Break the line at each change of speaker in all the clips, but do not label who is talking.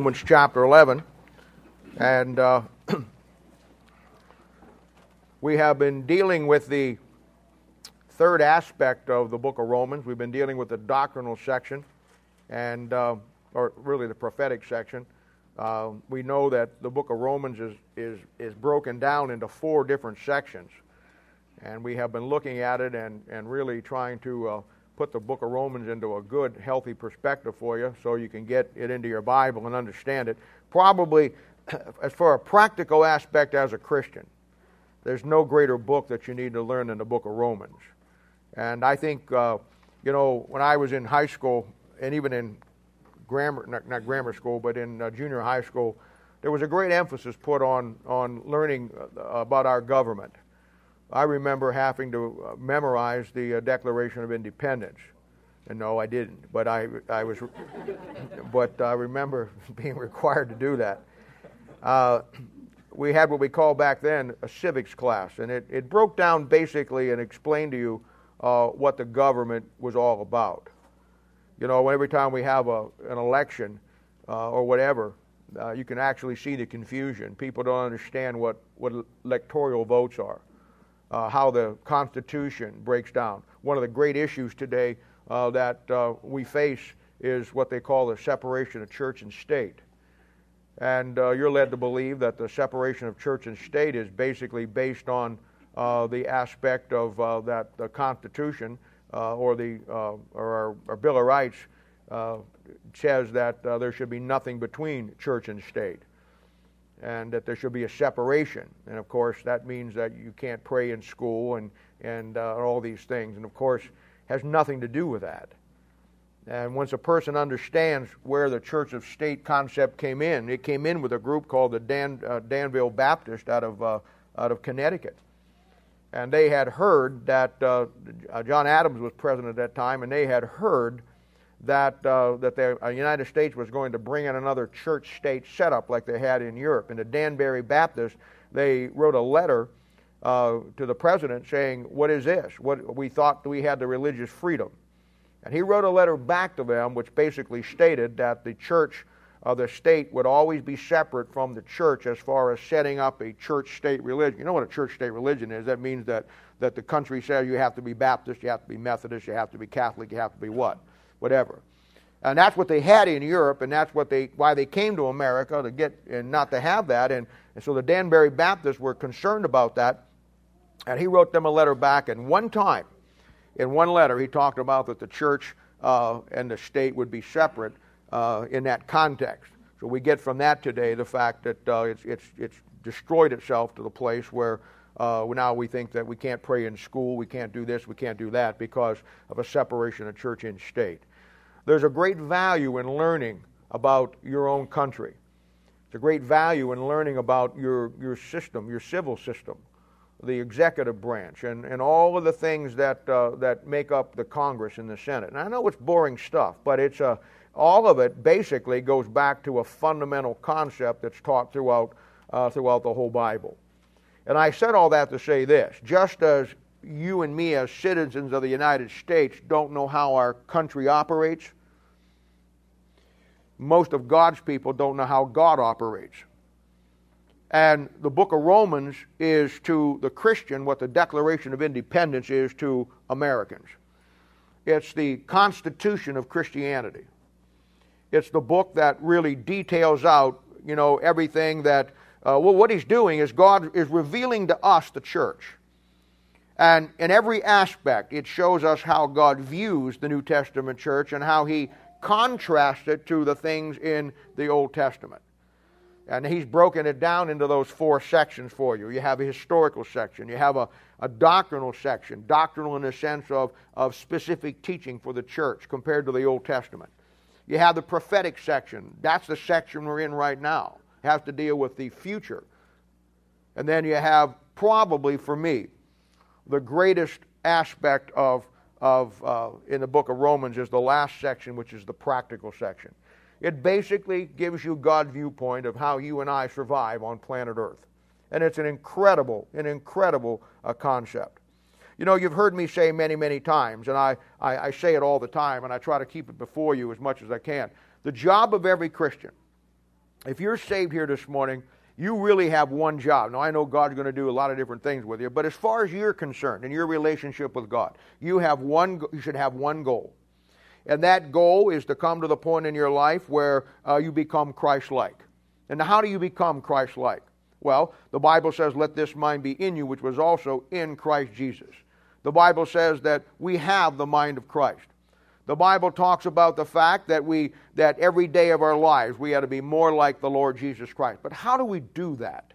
Romans chapter 11. And uh, we have been dealing with the third aspect of the book of Romans. We've been dealing with the doctrinal section, and uh, or really the prophetic section. Uh, we know that the book of Romans is, is, is broken down into four different sections. And we have been looking at it and, and really trying to uh, put the book of Romans into a good, healthy perspective for you so you can get it into your Bible and understand it. Probably, as for a practical aspect as a Christian, there's no greater book that you need to learn than the book of Romans. And I think, uh, you know, when I was in high school and even in grammar, not, not grammar school, but in uh, junior high school, there was a great emphasis put on, on learning uh, about our government. I remember having to uh, memorize the uh, Declaration of Independence. And no, I didn't, but I, I was, but I remember being required to do that. Uh, we had what we called back then a civics class, and it, it broke down basically and explained to you uh, what the government was all about. You know, every time we have a, an election uh, or whatever, uh, you can actually see the confusion. People don't understand what, what electoral votes are uh, how the Constitution breaks down. One of the great issues today uh, that uh, we face is what they call the separation of church and state. And uh, you're led to believe that the separation of church and state is basically based on uh, the aspect of uh, that the Constitution or the or our, our, Bill of Rights says that there should be nothing between church and state and that there should be a separation. And of course, that means that you can't pray in school and, and uh, all these things. And of course, has nothing to do with that. And once a person understands where the church of state concept came in, it came in with a group called the Dan, uh, Danville Baptist out of, uh, out of Connecticut. And they had heard that uh, John Adams was president at that time, and they had heard that, uh, that the uh, United States was going to bring in another church state setup like they had in Europe. And the Danbury Baptist, they wrote a letter uh, to the president saying, What is this? What, we thought we had the religious freedom. And he wrote a letter back to them which basically stated that the church of the state would always be separate from the church as far as setting up a church state religion. You know what a church state religion is? That means that, that the country says you have to be Baptist, you have to be Methodist, you have to be Catholic, you have to be what? Whatever. And that's what they had in Europe, and that's what they, why they came to America to get and not to have that. And, and so the Danbury Baptists were concerned about that. And he wrote them a letter back. And one time, in one letter, he talked about that the church uh, and the state would be separate uh, in that context. So we get from that today the fact that uh, it's, it's, it's destroyed itself to the place where uh, now we think that we can't pray in school, we can't do this, we can't do that because of a separation of church and state. There's a great value in learning about your own country. It's a great value in learning about your, your system, your civil system, the executive branch, and, and all of the things that, uh, that make up the Congress and the Senate. And I know it's boring stuff, but it's a, all of it basically goes back to a fundamental concept that's taught throughout, uh, throughout the whole Bible. And I said all that to say this just as you and me, as citizens of the United States, don't know how our country operates, most of God's people don't know how God operates. And the book of Romans is to the Christian what the Declaration of Independence is to Americans. It's the Constitution of Christianity. It's the book that really details out, you know, everything that, uh, well, what he's doing is God is revealing to us, the church, and in every aspect, it shows us how God views the New Testament church and how He contrasts it to the things in the Old Testament. And He's broken it down into those four sections for you. You have a historical section, you have a, a doctrinal section, doctrinal in the sense of, of specific teaching for the church compared to the Old Testament. You have the prophetic section. That's the section we're in right now. It has to deal with the future. And then you have, probably for me, the greatest aspect of, of uh, in the book of Romans is the last section, which is the practical section. It basically gives you God's viewpoint of how you and I survive on planet Earth. And it's an incredible, an incredible uh, concept. You know, you've heard me say many, many times, and I, I, I say it all the time, and I try to keep it before you as much as I can. The job of every Christian if you're saved here this morning, you really have one job. Now, I know God's going to do a lot of different things with you, but as far as you're concerned in your relationship with God, you have one. You should have one goal, and that goal is to come to the point in your life where uh, you become Christ-like. And how do you become Christ-like? Well, the Bible says, "Let this mind be in you, which was also in Christ Jesus." The Bible says that we have the mind of Christ. The Bible talks about the fact that we that every day of our lives we ought to be more like the Lord Jesus Christ. But how do we do that?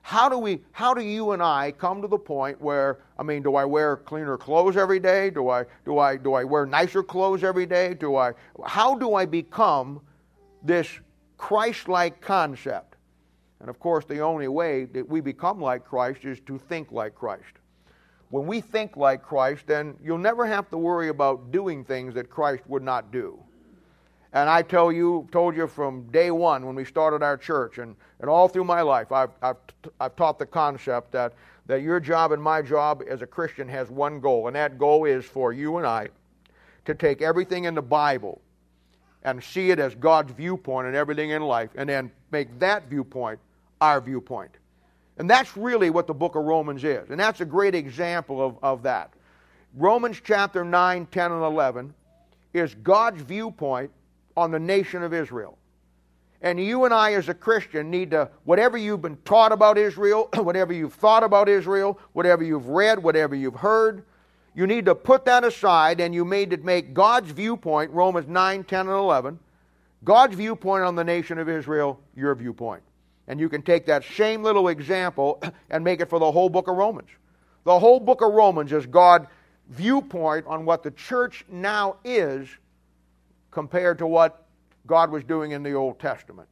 How do we how do you and I come to the point where I mean, do I wear cleaner clothes every day? Do I do I do I wear nicer clothes every day? Do I how do I become this Christ-like concept? And of course, the only way that we become like Christ is to think like Christ when we think like Christ, then you'll never have to worry about doing things that Christ would not do. And I tell you, told you from day one when we started our church, and, and all through my life, I've, I've, I've taught the concept that, that your job and my job as a Christian has one goal, and that goal is for you and I to take everything in the Bible and see it as God's viewpoint and everything in life, and then make that viewpoint our viewpoint. And that's really what the book of Romans is. And that's a great example of, of that. Romans chapter 9, 10, and 11 is God's viewpoint on the nation of Israel. And you and I, as a Christian, need to, whatever you've been taught about Israel, whatever you've thought about Israel, whatever you've read, whatever you've heard, you need to put that aside and you need to make God's viewpoint, Romans 9, 10, and 11, God's viewpoint on the nation of Israel, your viewpoint. And you can take that same little example and make it for the whole book of Romans. The whole book of Romans is God's viewpoint on what the church now is compared to what God was doing in the Old Testament.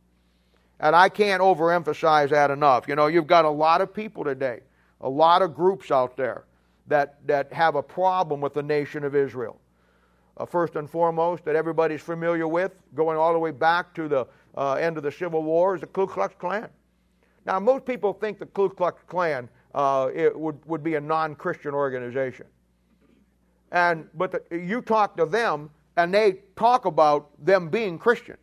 And I can't overemphasize that enough. You know, you've got a lot of people today, a lot of groups out there that, that have a problem with the nation of Israel. Uh, first and foremost, that everybody's familiar with, going all the way back to the uh, end of the Civil War is the Ku Klux Klan. Now, most people think the Ku Klux Klan uh, it would, would be a non Christian organization. And, but the, you talk to them, and they talk about them being Christians.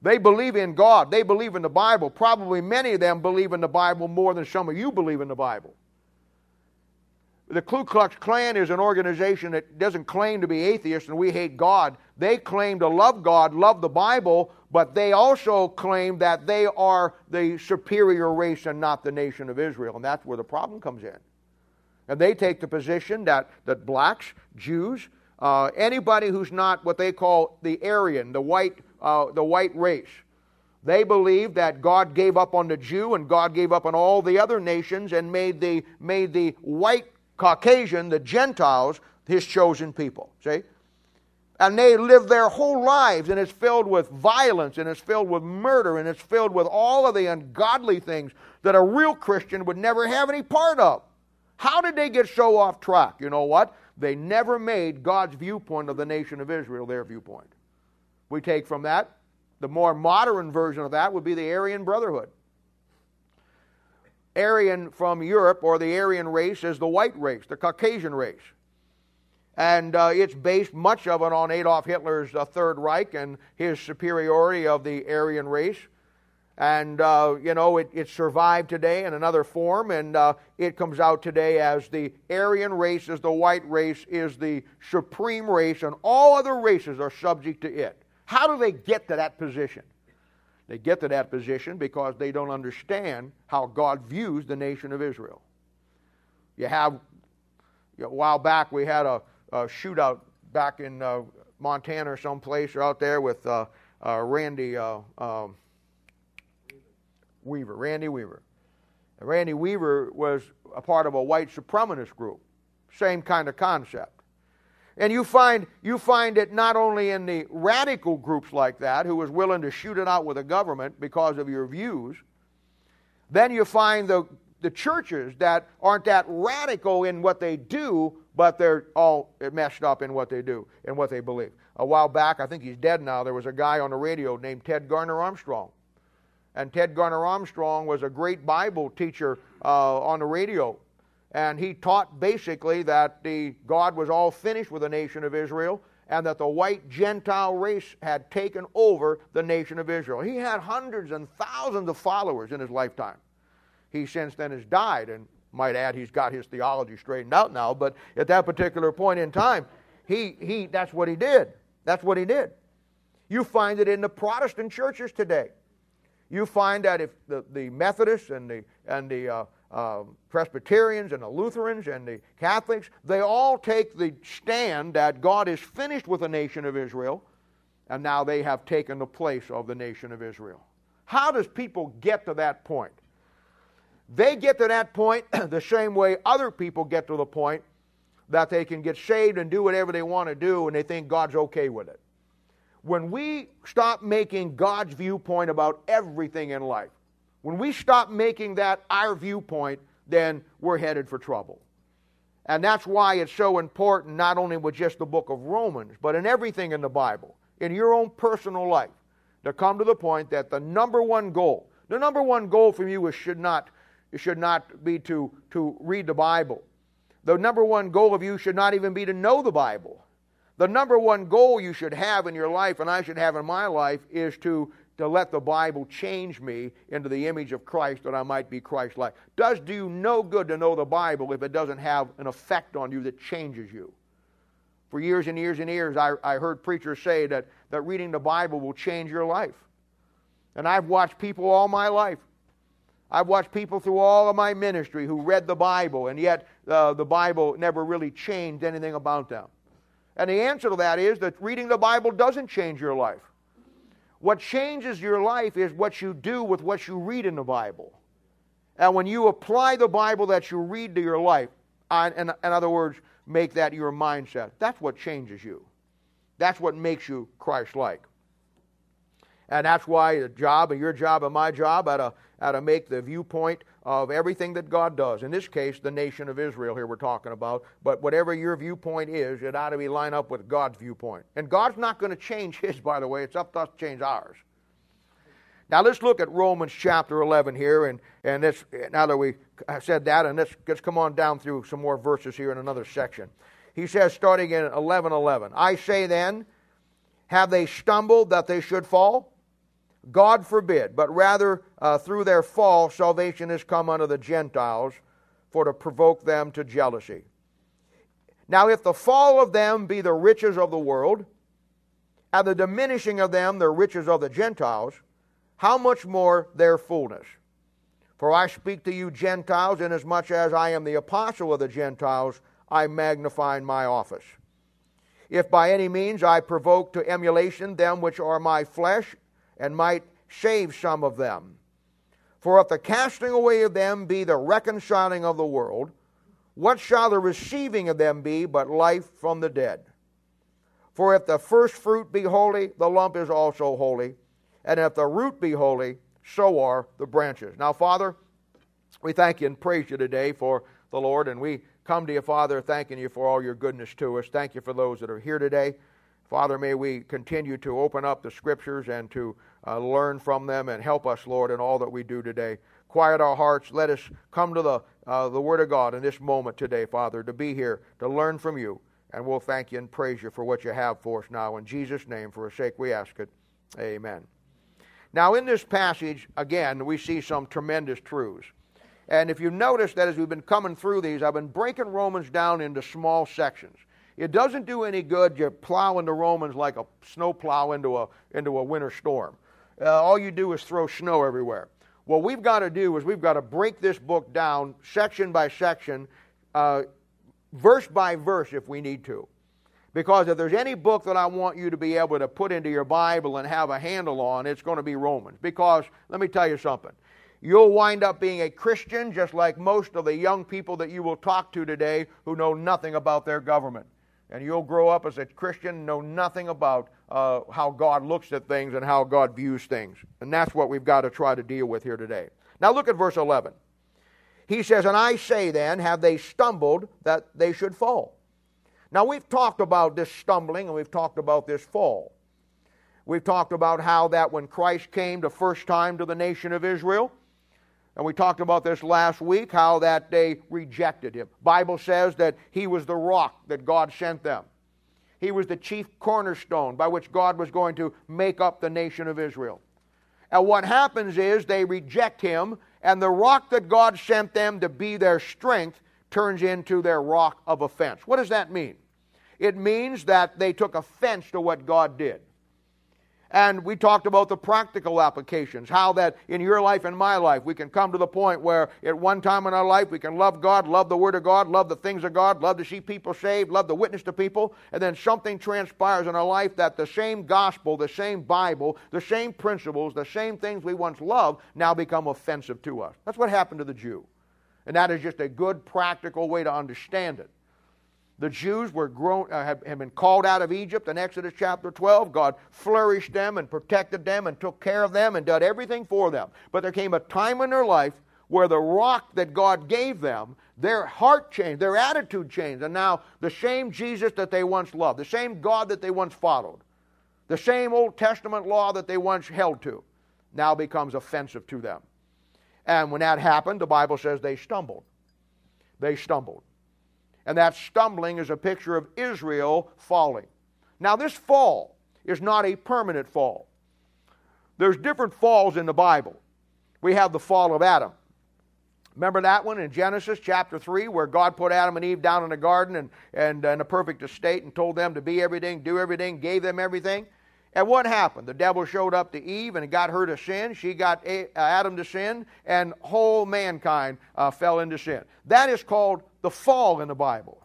They believe in God, they believe in the Bible. Probably many of them believe in the Bible more than some of you believe in the Bible. The Ku Klux Klan is an organization that doesn't claim to be atheist and we hate God. They claim to love God, love the Bible, but they also claim that they are the superior race and not the nation of Israel. And that's where the problem comes in. And they take the position that, that blacks, Jews, uh, anybody who's not what they call the Aryan, the white, uh, the white race, they believe that God gave up on the Jew and God gave up on all the other nations and made the, made the white Caucasian, the Gentiles, his chosen people. See? And they live their whole lives, and it's filled with violence, and it's filled with murder, and it's filled with all of the ungodly things that a real Christian would never have any part of. How did they get so off track? You know what? They never made God's viewpoint of the nation of Israel their viewpoint. We take from that, the more modern version of that would be the Aryan Brotherhood. Aryan from Europe, or the Aryan race, is the white race, the Caucasian race. And uh, it's based much of it on Adolf Hitler's uh, Third Reich and his superiority of the Aryan race. And, uh, you know, it, it, survived today in another form, and uh, it comes out today as the Aryan race, as the white race, is the supreme race, and all other races are subject to it. How do they get to that position? They get to that position because they don't understand how God views the nation of Israel. You have, a while back, we had a shootout back in uh, Montana or someplace or out there with uh, uh, Randy um, Weaver. Randy Weaver. Randy Weaver was a part of a white supremacist group. Same kind of concept. And you find, you find it not only in the radical groups like that, who was willing to shoot it out with the government because of your views, then you find the, the churches that aren't that radical in what they do, but they're all messed up in what they do and what they believe. A while back, I think he's dead now, there was a guy on the radio named Ted Garner Armstrong. And Ted Garner Armstrong was a great Bible teacher uh, on the radio and he taught basically that the God was all finished with the nation of Israel, and that the white Gentile race had taken over the nation of Israel. He had hundreds and thousands of followers in his lifetime. He since then has died, and might add he's got his theology straightened out now, but at that particular point in time, he, he, that's what he did. That's what he did. You find it in the Protestant churches today. You find that if the, the Methodists and the, and the uh, uh, Presbyterians and the Lutherans and the Catholics, they all take the stand that God is finished with the nation of Israel, and now they have taken the place of the nation of Israel. How does people get to that point? They get to that point the same way other people get to the point that they can get saved and do whatever they want to do and they think God's okay with it. When we stop making God's viewpoint about everything in life, when we stop making that our viewpoint, then we're headed for trouble. And that's why it's so important, not only with just the book of Romans, but in everything in the Bible, in your own personal life, to come to the point that the number one goal, the number one goal for you is should not, should not be to, to read the Bible. The number one goal of you should not even be to know the Bible. The number one goal you should have in your life, and I should have in my life, is to to let the Bible change me into the image of Christ that I might be Christ like. Does do you no good to know the Bible if it doesn't have an effect on you that changes you? For years and years and years, I, I heard preachers say that, that reading the Bible will change your life. And I've watched people all my life. I've watched people through all of my ministry who read the Bible, and yet uh, the Bible never really changed anything about them. And the answer to that is that reading the Bible doesn't change your life. What changes your life is what you do with what you read in the Bible. And when you apply the Bible that you read to your life, in, in other words, make that your mindset, that's what changes you. That's what makes you Christ like. And that's why the job and your job and my job ought to, ought to make the viewpoint of everything that God does. In this case, the nation of Israel here we're talking about. But whatever your viewpoint is, it ought to be lined up with God's viewpoint. And God's not going to change his, by the way. It's up to us to change ours. Now let's look at Romans chapter 11 here, and, and this, now that we have said that, and let's, let's come on down through some more verses here in another section. He says, starting in 11:11, I say then, have they stumbled that they should fall? God forbid, but rather uh, through their fall, salvation has come unto the Gentiles for to provoke them to jealousy. Now, if the fall of them be the riches of the world, and the diminishing of them the riches of the Gentiles, how much more their fullness? For I speak to you, Gentiles, inasmuch as I am the apostle of the Gentiles, I magnify my office. If by any means I provoke to emulation them which are my flesh, and might shave some of them. For if the casting away of them be the reconciling of the world, what shall the receiving of them be but life from the dead? For if the first fruit be holy, the lump is also holy. And if the root be holy, so are the branches. Now, Father, we thank you and praise you today for the Lord, and we come to you, Father, thanking you for all your goodness to us. Thank you for those that are here today. Father, may we continue to open up the scriptures and to uh, learn from them and help us, Lord, in all that we do today. Quiet our hearts. Let us come to the, uh, the Word of God in this moment today, Father, to be here, to learn from you. And we'll thank you and praise you for what you have for us now. In Jesus' name, for his sake, we ask it. Amen. Now, in this passage, again, we see some tremendous truths. And if you notice that as we've been coming through these, I've been breaking Romans down into small sections. It doesn't do any good you plow into Romans like a snow plow into a, into a winter storm uh, all you do is throw snow everywhere. What we've got to do is we've got to break this book down section by section, uh, verse by verse if we need to. Because if there's any book that I want you to be able to put into your Bible and have a handle on, it's going to be Romans. Because, let me tell you something. You'll wind up being a Christian just like most of the young people that you will talk to today who know nothing about their government. And you'll grow up as a Christian, know nothing about uh, how God looks at things and how God views things. And that's what we've got to try to deal with here today. Now look at verse 11. He says, And I say then, have they stumbled that they should fall? Now we've talked about this stumbling and we've talked about this fall. We've talked about how that when Christ came the first time to the nation of Israel, and we talked about this last week, how that they rejected him. Bible says that he was the rock that God sent them. He was the chief cornerstone by which God was going to make up the nation of Israel. And what happens is they reject him, and the rock that God sent them to be their strength turns into their rock of offense. What does that mean? It means that they took offense to what God did. And we talked about the practical applications, how that in your life and my life we can come to the point where at one time in our life we can love God, love the Word of God, love the things of God, love to see people saved, love to witness to people, and then something transpires in our life that the same gospel, the same Bible, the same principles, the same things we once loved now become offensive to us. That's what happened to the Jew. And that is just a good practical way to understand it. The Jews were grown, uh, had, had been called out of Egypt in Exodus chapter 12. God flourished them and protected them and took care of them and did everything for them. But there came a time in their life where the rock that God gave them, their heart changed, their attitude changed, and now the same Jesus that they once loved, the same God that they once followed, the same Old Testament law that they once held to, now becomes offensive to them. And when that happened, the Bible says they stumbled. They stumbled. And that stumbling is a picture of Israel falling. Now, this fall is not a permanent fall. There's different falls in the Bible. We have the fall of Adam. Remember that one in Genesis chapter 3, where God put Adam and Eve down in the garden and, and in a perfect estate and told them to be everything, do everything, gave them everything? And what happened? The devil showed up to Eve and got her to sin. She got uh, Adam to sin, and whole mankind uh, fell into sin. That is called the fall in the Bible.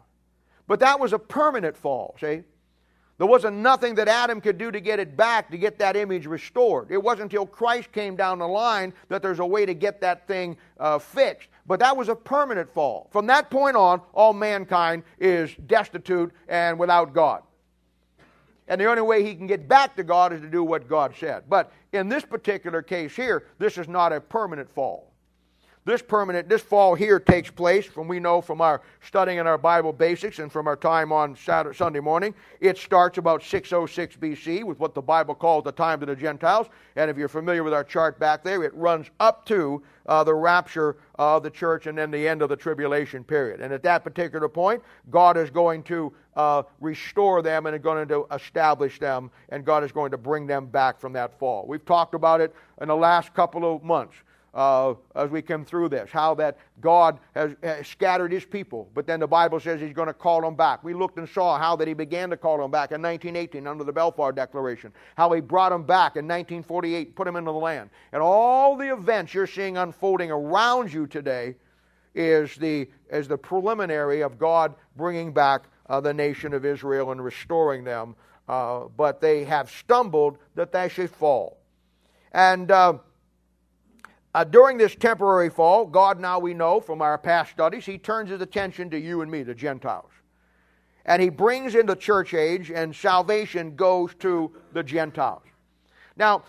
But that was a permanent fall, see? There wasn't nothing that Adam could do to get it back, to get that image restored. It wasn't until Christ came down the line that there's a way to get that thing uh, fixed. But that was a permanent fall. From that point on, all mankind is destitute and without God. And the only way he can get back to God is to do what God said. But in this particular case here, this is not a permanent fall. This permanent, this fall here takes place from we know from our studying in our Bible basics and from our time on Saturday, Sunday morning. It starts about 606 BC with what the Bible calls the time of the Gentiles. And if you're familiar with our chart back there, it runs up to uh, the rapture of the church and then the end of the tribulation period. And at that particular point, God is going to uh, restore them and is going to establish them, and God is going to bring them back from that fall. We've talked about it in the last couple of months uh, as we come through this, how that God has, has, scattered his people, but then the Bible says he's going to call them back. We looked and saw how that he began to call them back in 1918 under the Balfour Declaration, how he brought them back in 1948, put them into the land. And all the events you're seeing unfolding around you today is the, is the preliminary of God bringing back uh, the nation of Israel and restoring them. Uh, but they have stumbled that they should fall. And uh, during this temporary fall, God, now we know from our past studies, He turns His attention to you and me, the Gentiles. And He brings in the church age, and salvation goes to the Gentiles. Now,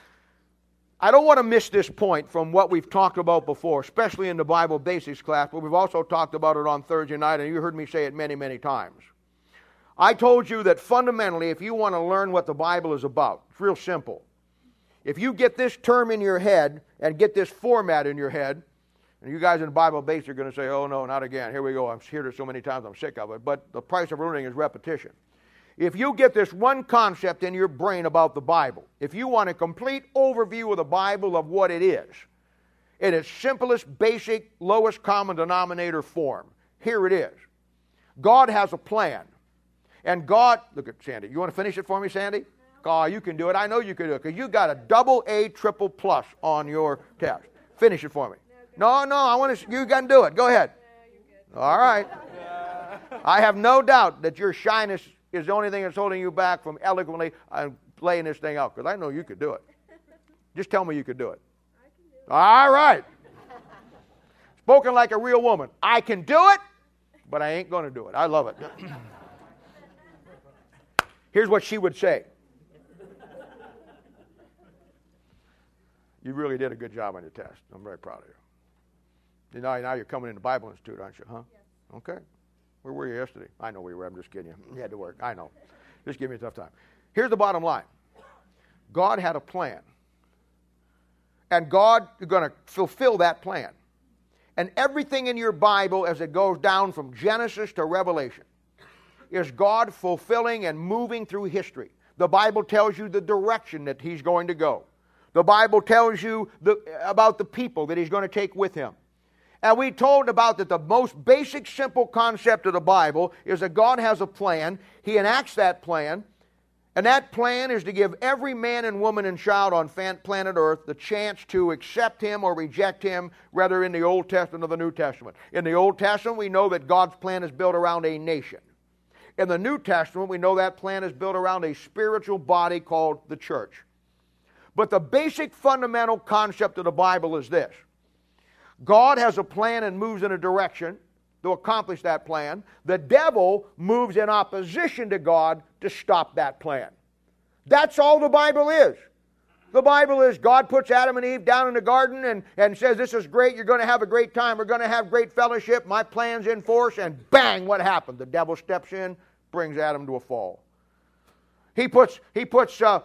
I don't want to miss this point from what we've talked about before, especially in the Bible Basics class, but we've also talked about it on Thursday night, and you heard me say it many, many times. I told you that fundamentally, if you want to learn what the Bible is about, it's real simple. If you get this term in your head and get this format in your head, and you guys in Bible base are going to say, oh no, not again. Here we go. I've heard it so many times, I'm sick of it. But the price of learning is repetition. If you get this one concept in your brain about the Bible, if you want a complete overview of the Bible of what it is, in its simplest, basic, lowest common denominator form, here it is. God has a plan. And God, look at Sandy. You want to finish it for me, Sandy? Oh, you can do it. I know you can do it because you got a double A triple plus on your test. Finish it for me. No, no, I want to. You can do it. Go ahead. All right. I have no doubt that your shyness is the only thing that's holding you back from eloquently uh, laying this thing out because I know you could do it. Just tell me you could do it. All right. Spoken like a real woman. I can do it, but I ain't going to do it. I love it. Here's what she would say You really did a good job on your test. I'm very proud of you. You know, now you're coming into Bible Institute, aren't you, huh? Yes. Okay. Where were you yesterday? I know where you were. I'm just kidding you. You had to work. I know. Just give me a tough time. Here's the bottom line God had a plan. And God is going to fulfill that plan. And everything in your Bible, as it goes down from Genesis to Revelation, is God fulfilling and moving through history. The Bible tells you the direction that He's going to go. The Bible tells you the, about the people that He's going to take with Him. And we told about that the most basic, simple concept of the Bible is that God has a plan. He enacts that plan. And that plan is to give every man and woman and child on planet Earth the chance to accept Him or reject Him, whether in the Old Testament or the New Testament. In the Old Testament, we know that God's plan is built around a nation. In the New Testament, we know that plan is built around a spiritual body called the church. But the basic fundamental concept of the Bible is this God has a plan and moves in a direction to accomplish that plan. The devil moves in opposition to God to stop that plan. That's all the Bible is. The Bible is God puts Adam and Eve down in the garden and, and says, This is great. You're going to have a great time. We're going to have great fellowship. My plan's in force. And bang, what happened? The devil steps in, brings Adam to a fall. He puts, he puts uh,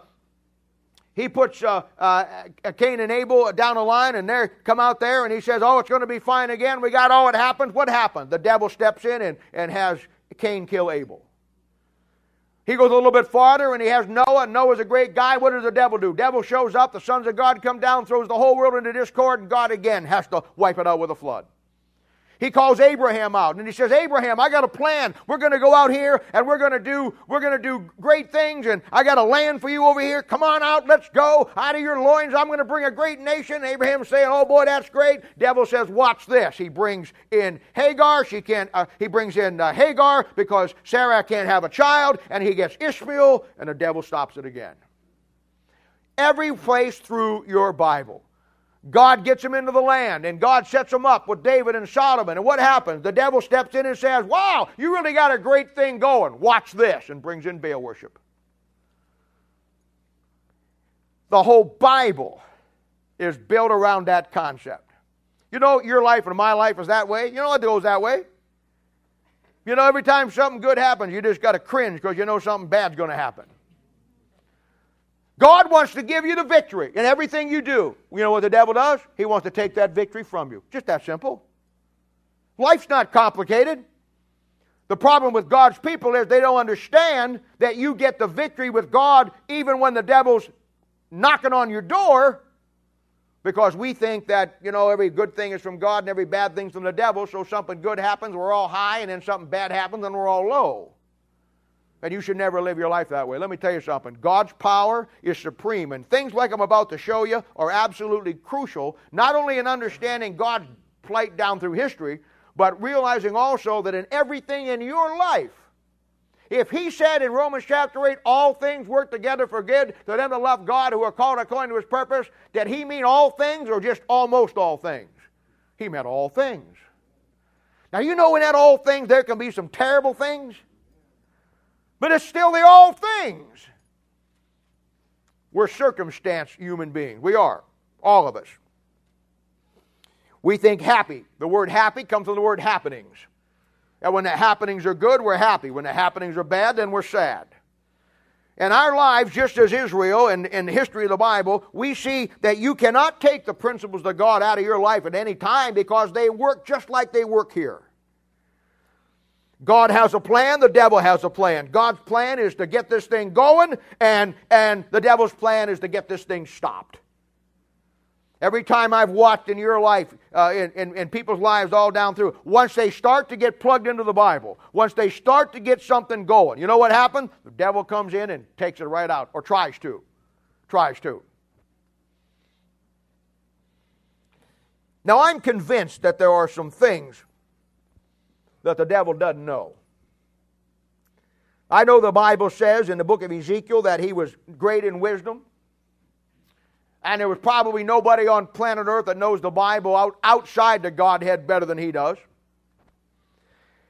he puts uh, uh, Cain and Abel down the line, and they come out there, and he says, "Oh, it's going to be fine again. We got all it happens." What happened? The devil steps in and, and has Cain kill Abel. He goes a little bit farther, and he has Noah. Noah's a great guy. What does the devil do? Devil shows up. The sons of God come down, throws the whole world into discord, and God again has to wipe it out with a flood. He calls Abraham out and he says, Abraham, I got a plan. We're going to go out here and we're going to do we're going to do great things and I got a land for you over here. Come on out, let's go. Out of your loins, I'm going to bring a great nation. Abraham's saying, Oh boy, that's great. Devil says, Watch this. He brings in Hagar. She can't. Uh, he brings in uh, Hagar because Sarah can't have a child, and he gets Ishmael, and the devil stops it again. Every place through your Bible God gets him into the land, and God sets him up with David and Solomon. And what happens? The devil steps in and says, Wow, you really got a great thing going. Watch this, and brings in Baal worship. The whole Bible is built around that concept. You know, your life and my life is that way. You know, it goes that way. You know, every time something good happens, you just got to cringe because you know something bad's going to happen. God wants to give you the victory in everything you do. You know what the devil does? He wants to take that victory from you. Just that simple. Life's not complicated. The problem with God's people is they don't understand that you get the victory with God even when the devil's knocking on your door because we think that, you know, every good thing is from God and every bad thing's from the devil, so something good happens, we're all high, and then something bad happens, and we're all low. And you should never live your life that way. Let me tell you something. God's power is supreme, and things like I'm about to show you are absolutely crucial, not only in understanding God's plight down through history, but realizing also that in everything in your life, if he said in Romans chapter 8, all things work together for good to them that love God who are called according to his purpose, did he mean all things or just almost all things? He meant all things. Now, you know, in that all things, there can be some terrible things. But it's still the all things. We're circumstance human beings. We are, all of us. We think happy. The word happy comes from the word happenings. And when the happenings are good, we're happy. When the happenings are bad, then we're sad. In our lives, just as Israel and in the history of the Bible, we see that you cannot take the principles of God out of your life at any time because they work just like they work here. God has a plan, the devil has a plan. God's plan is to get this thing going, and, and the devil's plan is to get this thing stopped. Every time I've watched in your life, uh, in, in, in, people's lives all down through, once they start to get plugged into the Bible, once they start to get something going, you know what happens? The devil comes in and takes it right out, or tries to. Tries to. Now, I'm convinced that there are some things that the devil doesn't know. I know the Bible says in the book of Ezekiel that he was great in wisdom. And there was probably nobody on planet Earth that knows the Bible out, outside the Godhead better than he does.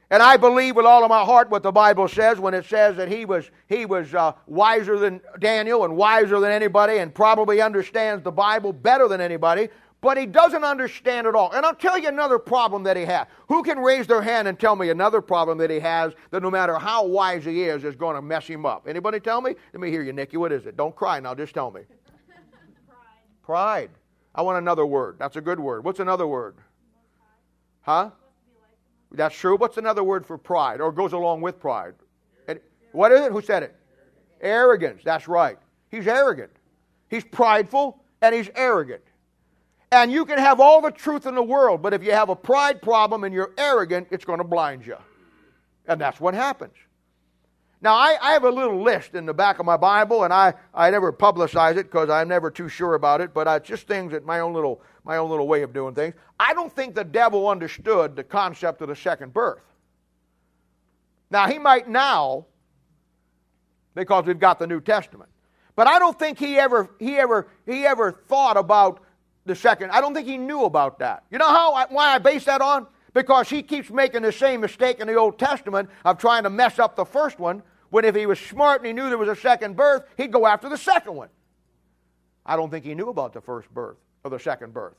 And I believe with all of my heart what the Bible says when it says that he was, he was uh, wiser than Daniel and wiser than anybody and probably understands the Bible better than anybody but he doesn't understand it all. And I'll tell you another problem that he has. Who can raise their hand and tell me another problem that he has that no matter how wise he is, is going to mess him up? Anybody tell me? Let me hear you, Nikki. What is it? Don't cry now. Just tell me. Pride. Pride. I want another word. That's a good word. What's another word? Huh? That's true. What's another word for pride or goes along with pride? What is it? Who said it? Arrogance. That's right. He's arrogant. He's prideful and he's arrogant. And you can have all the truth in the world, but if you have a pride problem and you're arrogant, it's going to blind you. And that's what happens. Now, I, I, have a little list in the back of my Bible, and I, I never publicize it because I'm never too sure about it, but it's just things that my own little my own little way of doing things. I don't think the devil understood the concept of the second birth. Now, he might now, because we've got the New Testament. But I don't think he ever he ever he ever thought about the second. I don't think he knew about that. You know how why I base that on? Because he keeps making the same mistake in the Old Testament of trying to mess up the first one. When if he was smart and he knew there was a second birth, he'd go after the second one. I don't think he knew about the first birth or the second birth.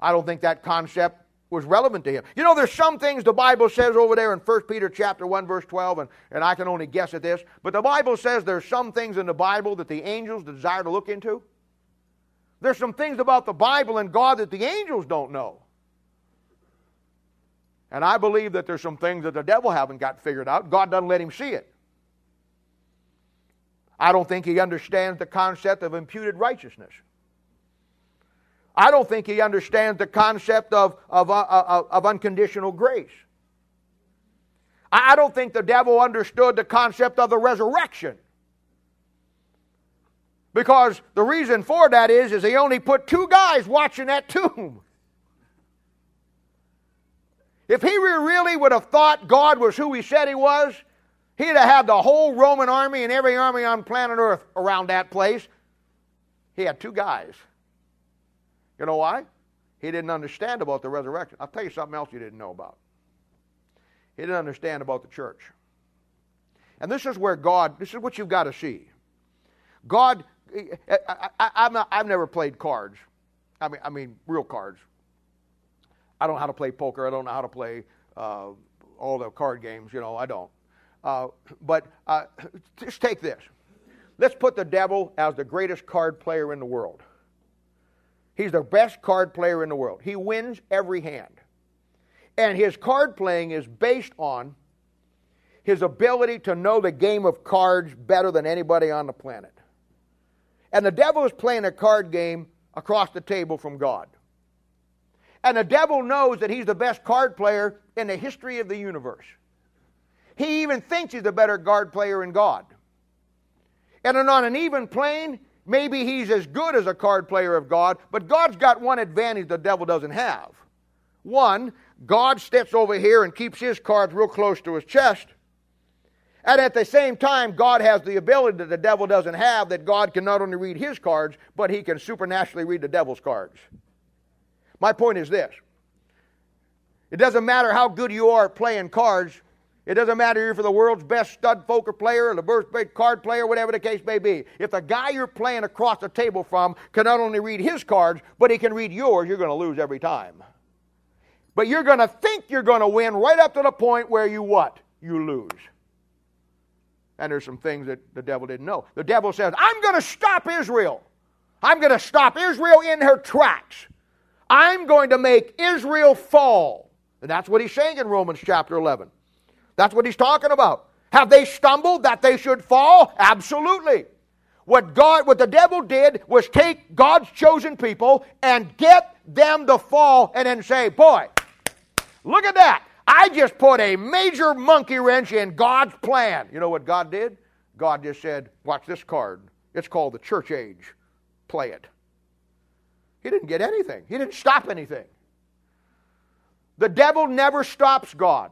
I don't think that concept was relevant to him. You know, there's some things the Bible says over there in 1 Peter chapter 1, verse 12, and, and I can only guess at this, but the Bible says there's some things in the Bible that the angels desire to look into. There's some things about the Bible and God that the angels don't know. And I believe that there's some things that the devil haven't got figured out. God doesn't let him see it. I don't think he understands the concept of imputed righteousness. I don't think he understands the concept of, of, uh, uh, of unconditional grace. I don't think the devil understood the concept of the resurrection. Because the reason for that is, is he only put two guys watching that tomb. If he really would have thought God was who he said he was, he'd have had the whole Roman army and every army on planet Earth around that place. He had two guys. You know why? He didn't understand about the resurrection. I'll tell you something else you didn't know about. He didn't understand about the church. And this is where God, this is what you've got to see. God, I, have never played cards. I mean, I mean, real cards. I don't know how to play poker. I don't know how to play uh, all the card games. You know, I don't. Uh, but uh, just take this. Let's put the devil as the greatest card player in the world. He's the best card player in the world. He wins every hand. And his card playing is based on his ability to know the game of cards better than anybody on the planet. And the devil is playing a card game across the table from God. And the devil knows that he's the best card player in the history of the universe. He even thinks he's a better card player than God. And on an even plane, Maybe he's as good as a card player of God, but God's got one advantage the devil doesn't have. One, God steps over here and keeps his cards real close to his chest. And at the same time, God has the ability that the devil doesn't have that God can not only read his cards, but he can supernaturally read the devil's cards. My point is this it doesn't matter how good you are at playing cards, it doesn't matter if you're the world's best stud poker player or the best card player, whatever the case may be. If the guy you're playing across the table from can not only read his cards, but he can read yours, you're going to lose every time. But you're going to think you're going to win right up to the point where you what? You lose. And there's some things that the devil didn't know. The devil says, I'm going to stop Israel. I'm going to stop Israel in her tracks. I'm going to make Israel fall. And that's what he's saying in Romans chapter 11. That's what he's talking about. Have they stumbled that they should fall? Absolutely. What God what the devil did was take God's chosen people and get them to fall and then say, "Boy, look at that. I just put a major monkey wrench in God's plan." You know what God did? God just said, "Watch this card. It's called the church age. Play it." He didn't get anything. He didn't stop anything. The devil never stops God.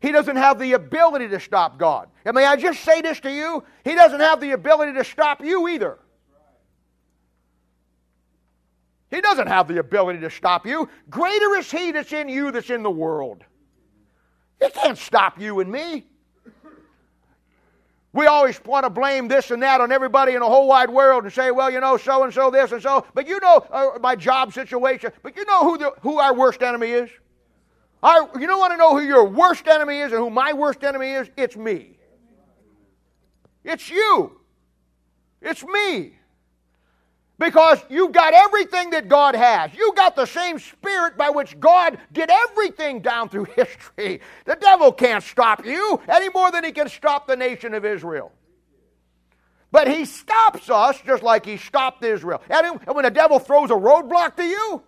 He doesn't have the ability to stop God. And may I just say this to you? He doesn't have the ability to stop you either. He doesn't have the ability to stop you. Greater is He that's in you that's in the world. He can't stop you and me. We always want to blame this and that on everybody in the whole wide world and say, well, you know, so and so this and so. But you know uh, my job situation. But you know who, the, who our worst enemy is? I, you don't want to know who your worst enemy is and who my worst enemy is? It's me. It's you. It's me. Because you've got everything that God has. you've got the same spirit by which God did everything down through history. The devil can't stop you any more than he can stop the nation of Israel. But he stops us just like he stopped Israel. And when the devil throws a roadblock to you,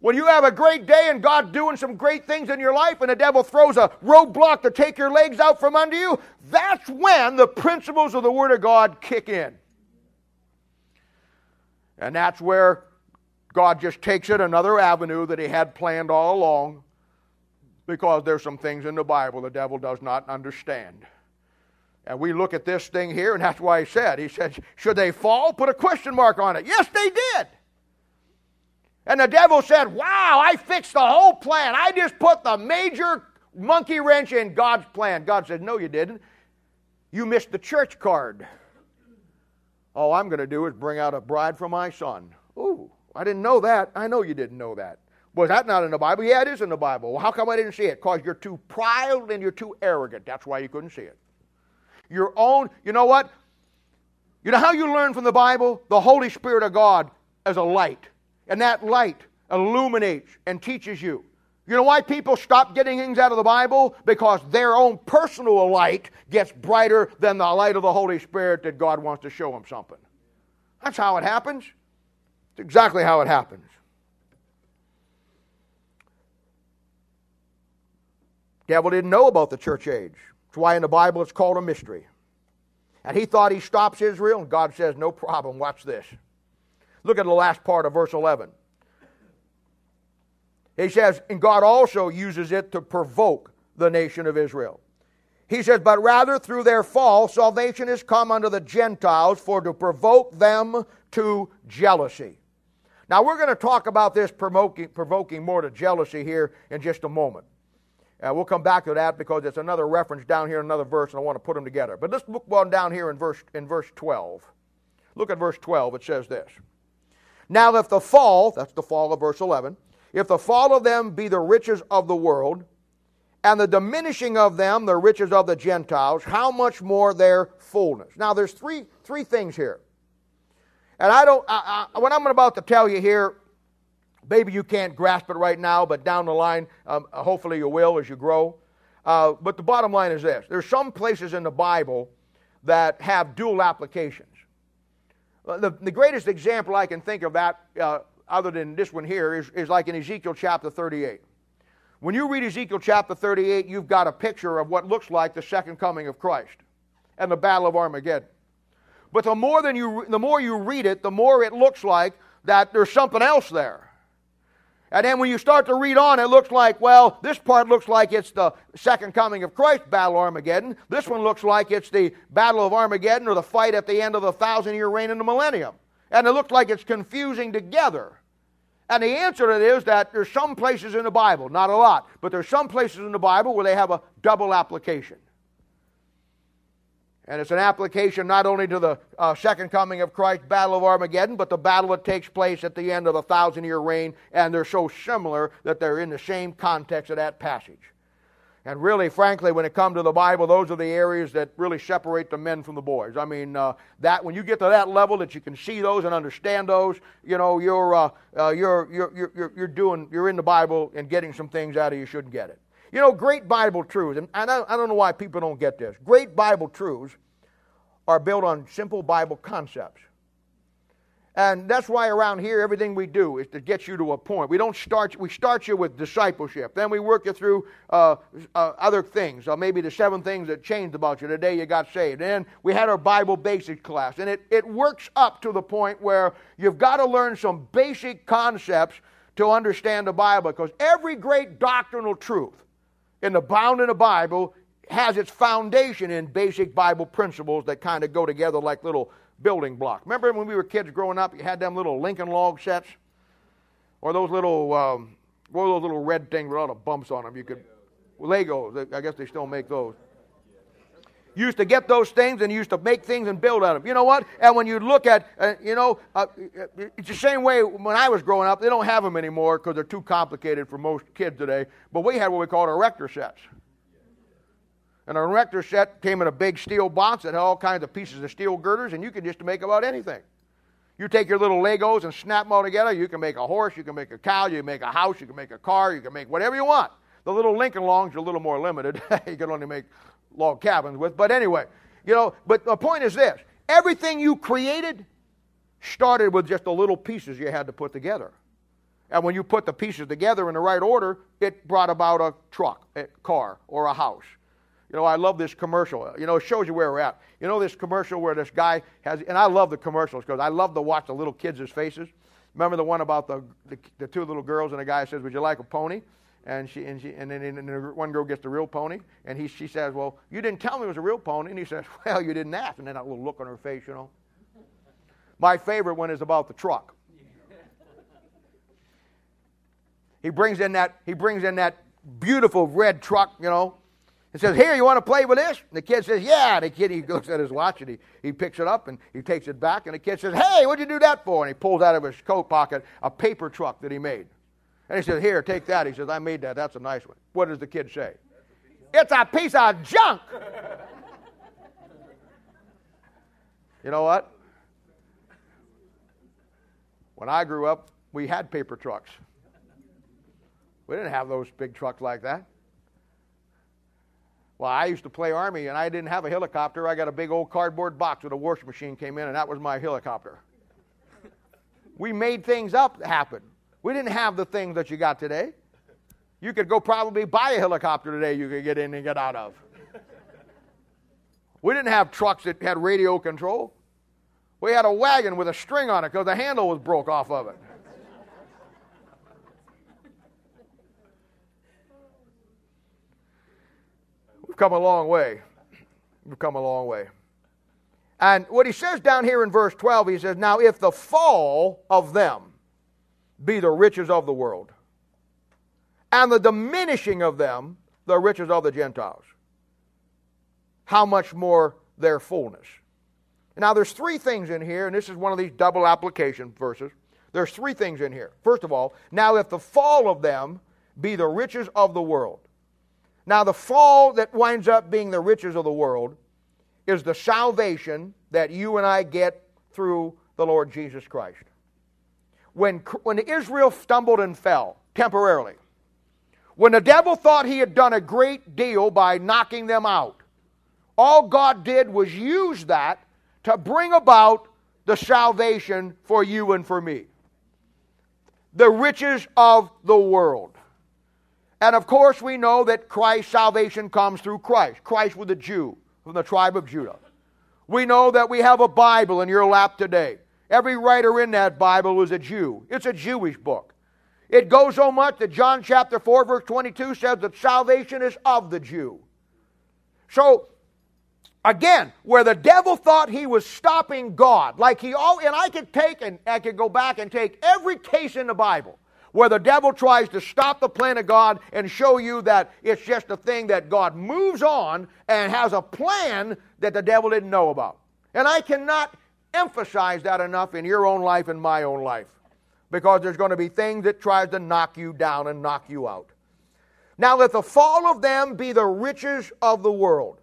when you have a great day and God doing some great things in your life and the devil throws a roadblock to take your legs out from under you, that's when the principles of the Word of God kick in. And that's where God just takes it another avenue that He had planned all along because there's some things in the Bible the devil does not understand. And we look at this thing here, and that's why He said, He said, Should they fall? Put a question mark on it. Yes, they did. And the devil said, Wow, I fixed the whole plan. I just put the major monkey wrench in God's plan. God said, No, you didn't. You missed the church card. All I'm going to do is bring out a bride for my son. Ooh, I didn't know that. I know you didn't know that. Was that not in the Bible? Yeah, it is in the Bible. Well, how come I didn't see it? Because you're too proud and you're too arrogant. That's why you couldn't see it. Your own, you know what? You know how you learn from the Bible? The Holy Spirit of God as a light. And that light illuminates and teaches you. You know why people stop getting things out of the Bible? Because their own personal light gets brighter than the light of the Holy Spirit that God wants to show them something. That's how it happens. It's exactly how it happens. Devil didn't know about the church age. That's why in the Bible it's called a mystery. And he thought he stops Israel, and God says, No problem, watch this. Look at the last part of verse 11. He says, and God also uses it to provoke the nation of Israel. He says, but rather through their fall, salvation is come unto the Gentiles for to provoke them to jealousy. Now, we're going to talk about this provoking, provoking more to jealousy here in just a moment. Uh, we'll come back to that because it's another reference down here in another verse, and I want to put them together. But let's look on down here in verse, in verse 12. Look at verse 12. It says this now, if the fall, that's the fall of verse 11, if the fall of them be the riches of the world, and the diminishing of them the riches of the Gentiles, how much more their fullness? Now, there's three, three things here. And I don't, I, I, what I'm about to tell you here, maybe you can't grasp it right now, but down the line, um, hopefully you will as you grow. Uh, but the bottom line is this there's some places in the Bible that have dual applications. Uh, the, the greatest example I can think of that, uh, other than this one here, is, is like in Ezekiel chapter 38. When you read Ezekiel chapter 38, you've got a picture of what looks like the second coming of Christ and the battle of Armageddon. But the more, than you, the more you read it, the more it looks like that there's something else there. And then when you start to read on, it looks like, well, this part looks like it's the second coming of Christ, Battle of Armageddon. This one looks like it's the Battle of Armageddon or the fight at the end of the thousand year reign in the millennium. And it looks like it's confusing together. And the answer to it is that there's some places in the Bible, not a lot, but there's some places in the Bible where they have a double application. And it's an application not only to the uh, second coming of Christ, Battle of Armageddon, but the battle that takes place at the end of the thousand year reign. And they're so similar that they're in the same context of that passage. And really, frankly, when it comes to the Bible, those are the areas that really separate the men from the boys. I mean, uh, that when you get to that level that you can see those and understand those, you know, you're, uh, uh, you're, you're, you're, you're doing, you're in the Bible and getting some things out of you shouldn't get it. You know, great Bible truths, and I don't know why people don't get this. Great Bible truths are built on simple Bible concepts. And that's why around here everything we do is to get you to a point. We don't start. We start you with discipleship. Then we work you through uh, uh, other things. Uh, maybe the seven things that changed about you the day you got saved. And we had our Bible basics class, and it it works up to the point where you've got to learn some basic concepts to understand the Bible. Because every great doctrinal truth in the bound in the Bible has its foundation in basic Bible principles that kind of go together like little building block. Remember when we were kids growing up, you had them little Lincoln log sets? Or those little, um, what those little red things with all the bumps on them? You could, Legos, I guess they still make those. You used to get those things and you used to make things and build out of them. You know what? And when you look at, uh, you know, uh, it's the same way when I was growing up. They don't have them anymore because they're too complicated for most kids today. But we had what we called erector sets. And a erector set came in a big steel box that had all kinds of pieces of steel girders, and you could just make about anything. You take your little Legos and snap them all together. You can make a horse, you can make a cow, you can make a house, you can make a car, you can make whatever you want. The little Lincoln Logs are a little more limited. you can only make log cabins with. But anyway, you know, but the point is this everything you created started with just the little pieces you had to put together. And when you put the pieces together in the right order, it brought about a truck, a car, or a house. You know, I love this commercial. You know, it shows you where we're at. You know this commercial where this guy has, and I love the commercials because I love to watch the little kids' faces. Remember the one about the, the, the two little girls and the guy says, "Would you like a pony?" And she and she and then and one girl gets the real pony, and he she says, "Well, you didn't tell me it was a real pony." And he says, "Well, you didn't ask." And then that little look on her face, you know. My favorite one is about the truck. He brings in that he brings in that beautiful red truck, you know, and says, Here, you want to play with this? And the kid says, Yeah. And the kid he looks at his watch and he, he picks it up and he takes it back. And the kid says, Hey, what'd you do that for? And he pulls out of his coat pocket a paper truck that he made. And he says, Here, take that. He says, I made that. That's a nice one. What does the kid say? It's a piece of junk. you know what? When I grew up, we had paper trucks. We didn't have those big trucks like that. Well, I used to play Army and I didn't have a helicopter. I got a big old cardboard box with a washing machine came in, and that was my helicopter. we made things up happen. We didn't have the things that you got today. You could go probably buy a helicopter today you could get in and get out of. We didn't have trucks that had radio control. We had a wagon with a string on it because the handle was broke off of it. Come a long way. We've come a long way. And what he says down here in verse 12, he says, Now if the fall of them be the riches of the world, and the diminishing of them the riches of the Gentiles, how much more their fullness? Now, there's three things in here, and this is one of these double application verses. There's three things in here. First of all, now if the fall of them be the riches of the world. Now, the fall that winds up being the riches of the world is the salvation that you and I get through the Lord Jesus Christ. When, when Israel stumbled and fell temporarily, when the devil thought he had done a great deal by knocking them out, all God did was use that to bring about the salvation for you and for me. The riches of the world. And of course, we know that Christ's salvation comes through Christ. Christ was a Jew from the tribe of Judah. We know that we have a Bible in your lap today. Every writer in that Bible was a Jew. It's a Jewish book. It goes so much that John chapter 4, verse 22 says that salvation is of the Jew. So Again, where the devil thought he was stopping God, like he all, and I could take and I could go back and take every case in the Bible where the devil tries to stop the plan of God and show you that it's just a thing that God moves on and has a plan that the devil didn't know about. And I cannot emphasize that enough in your own life and my own life because there's going to be things that tries to knock you down and knock you out. Now let the fall of them be the riches of the world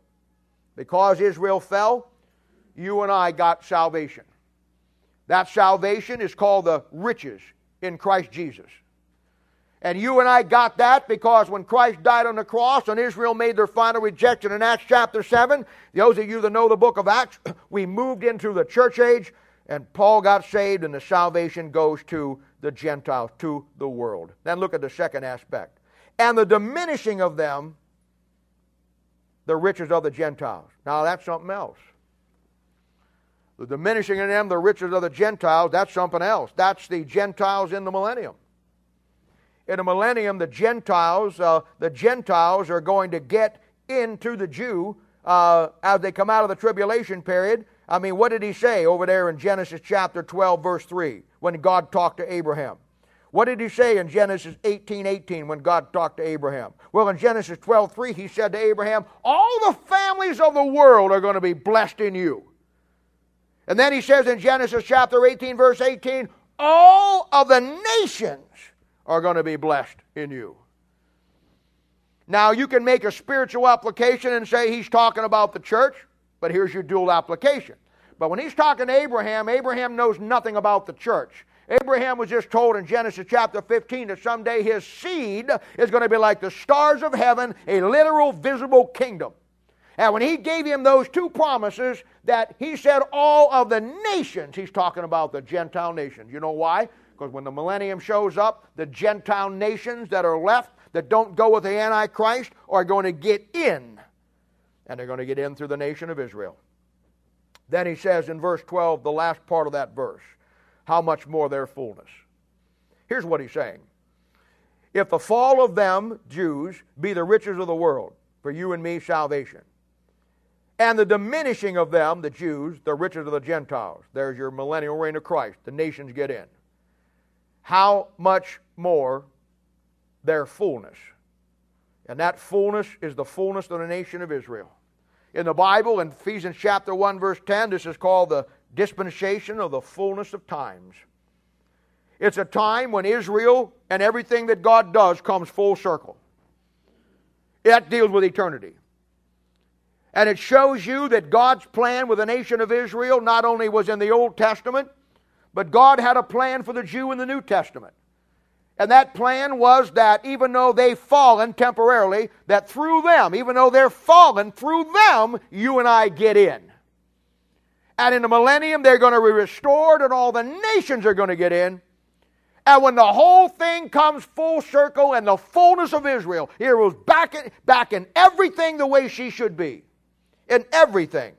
because Israel fell, you and I got salvation. That salvation is called the riches in Christ Jesus. And you and I got that because when Christ died on the cross and Israel made their final rejection in Acts chapter 7, those of you that know the book of Acts, we moved into the church age and Paul got saved and the salvation goes to the Gentiles, to the world. Then look at the second aspect. And the diminishing of them the riches of the Gentiles. Now, that's something else. The diminishing in them the riches of the Gentiles, that's something else. That's the Gentiles in the millennium. In the millennium, the Gentiles, uh, the Gentiles are going to get into the Jew uh, as they come out of the tribulation period. I mean, what did he say over there in Genesis chapter 12, verse 3, when God talked to Abraham? What did he say in Genesis 18 18 when God talked to Abraham? Well, in Genesis 12 3, he said to Abraham, All the families of the world are going to be blessed in you. And then he says in Genesis chapter 18, verse 18, All of the nations are going to be blessed in you. Now, you can make a spiritual application and say he's talking about the church, but here's your dual application. But when he's talking to Abraham, Abraham knows nothing about the church. Abraham was just told in Genesis chapter 15 that someday his seed is going to be like the stars of heaven, a literal, visible kingdom. And when he gave him those two promises, that he said all of the nations, he's talking about the Gentile nations. You know why? Because when the millennium shows up, the Gentile nations that are left that don't go with the Antichrist are going to get in. And they're going to get in through the nation of Israel. Then he says in verse 12, the last part of that verse, how much more their fullness. Here's what he's saying If the fall of them, Jews, be the riches of the world, for you and me salvation, and the diminishing of them, the Jews, the riches of the Gentiles, there's your millennial reign of Christ, the nations get in. How much more their fullness? And that fullness is the fullness of the nation of Israel. In the Bible, in Ephesians chapter 1, verse 10, this is called the dispensation of the fullness of times. It's a time when Israel and everything that God does comes full circle. That deals with eternity. And it shows you that God's plan with the nation of Israel not only was in the Old Testament, but God had a plan for the Jew in the New Testament. And that plan was that even though they've fallen temporarily, that through them, even though they're fallen, through them, you and I get in. And in the millennium, they're going to be restored, and all the nations are going to get in. And when the whole thing comes full circle and the fullness of Israel, here was back in, back in everything the way she should be. In everything.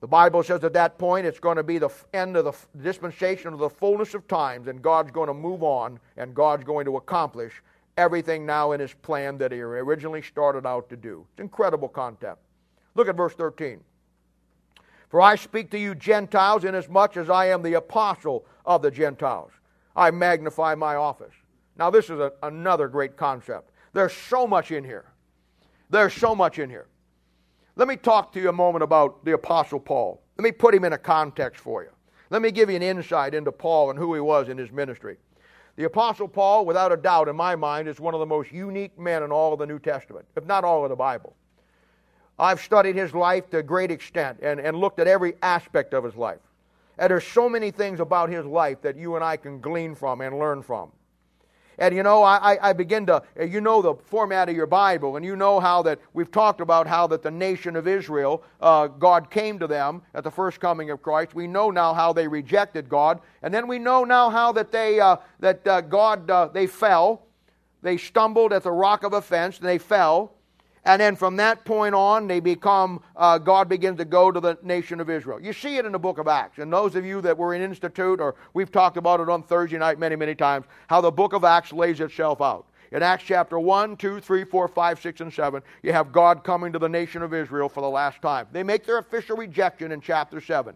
The Bible says at that point it's going to be the end of the dispensation of the fullness of times, and God's going to move on, and God's going to accomplish everything now in His plan that He originally started out to do. It's incredible concept. Look at verse 13. For I speak to you Gentiles, inasmuch as I am the apostle of the Gentiles. I magnify my office. Now, this is a, another great concept. There's so much in here. There's so much in here. Let me talk to you a moment about the Apostle Paul. Let me put him in a context for you. Let me give you an insight into Paul and who he was in his ministry. The Apostle Paul, without a doubt, in my mind, is one of the most unique men in all of the New Testament, if not all of the Bible. I've studied his life to a great extent and, and looked at every aspect of his life. And there's so many things about his life that you and I can glean from and learn from. And you know, I, I begin to, you know the format of your Bible, and you know how that we've talked about how that the nation of Israel, uh, God came to them at the first coming of Christ. We know now how they rejected God, and then we know now how that they, uh, that uh, God, uh, they fell. They stumbled at the rock of offense, and they fell. And then from that point on, they become, uh, God begins to go to the nation of Israel. You see it in the book of Acts. And those of you that were in Institute, or we've talked about it on Thursday night many, many times, how the book of Acts lays itself out. In Acts chapter 1, 2, 3, 4, 5, 6, and 7, you have God coming to the nation of Israel for the last time. They make their official rejection in chapter 7.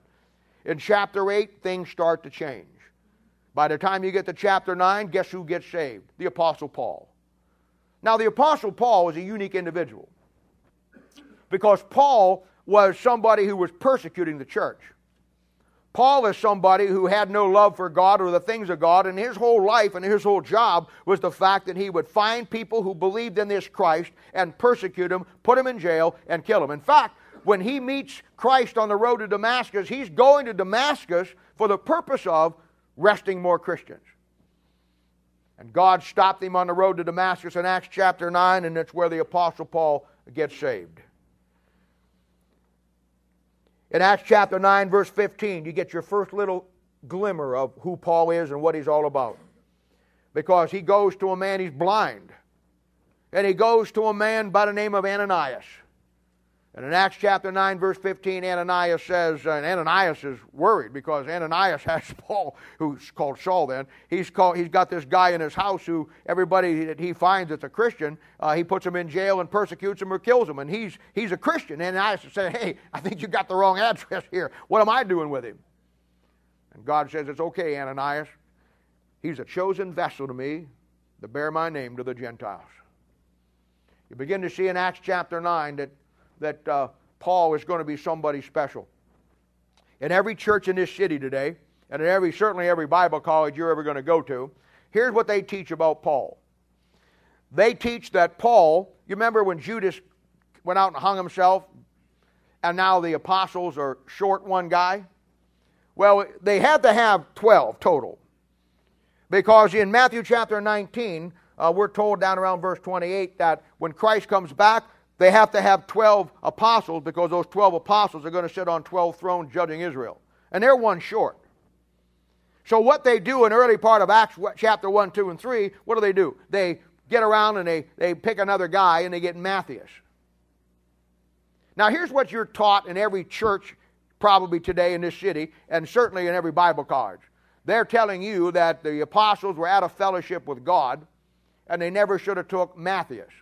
In chapter 8, things start to change. By the time you get to chapter 9, guess who gets saved? The Apostle Paul. Now, the Apostle Paul was a unique individual because Paul was somebody who was persecuting the church. Paul is somebody who had no love for God or the things of God, and his whole life and his whole job was the fact that he would find people who believed in this Christ and persecute them, put them in jail, and kill them. In fact, when he meets Christ on the road to Damascus, he's going to Damascus for the purpose of arresting more Christians. And God stopped him on the road to Damascus in Acts chapter 9, and that's where the Apostle Paul gets saved. In Acts chapter 9, verse 15, you get your first little glimmer of who Paul is and what he's all about. Because he goes to a man, he's blind. And he goes to a man by the name of Ananias. And in Acts chapter 9, verse 15, Ananias says, and Ananias is worried because Ananias has Paul, who's called Saul then. He's, called, he's got this guy in his house who everybody that he finds that's a Christian, uh, he puts him in jail and persecutes him or kills him. And he's, he's a Christian. Ananias says, hey, I think you got the wrong address here. What am I doing with him? And God says, it's okay, Ananias. He's a chosen vessel to me to bear my name to the Gentiles. You begin to see in Acts chapter 9 that that uh, Paul is going to be somebody special. In every church in this city today, and in every certainly every Bible college you're ever going to go to, here's what they teach about Paul. They teach that Paul, you remember when Judas went out and hung himself, and now the apostles are short one guy? Well, they had to have 12 total. Because in Matthew chapter 19, uh, we're told down around verse 28 that when Christ comes back, they have to have 12 apostles because those 12 apostles are going to sit on 12 thrones judging Israel. And they're one short. So, what they do in early part of Acts chapter 1, 2, and 3, what do they do? They get around and they, they pick another guy and they get Matthias. Now, here's what you're taught in every church probably today in this city, and certainly in every Bible college. They're telling you that the apostles were out of fellowship with God, and they never should have took Matthias.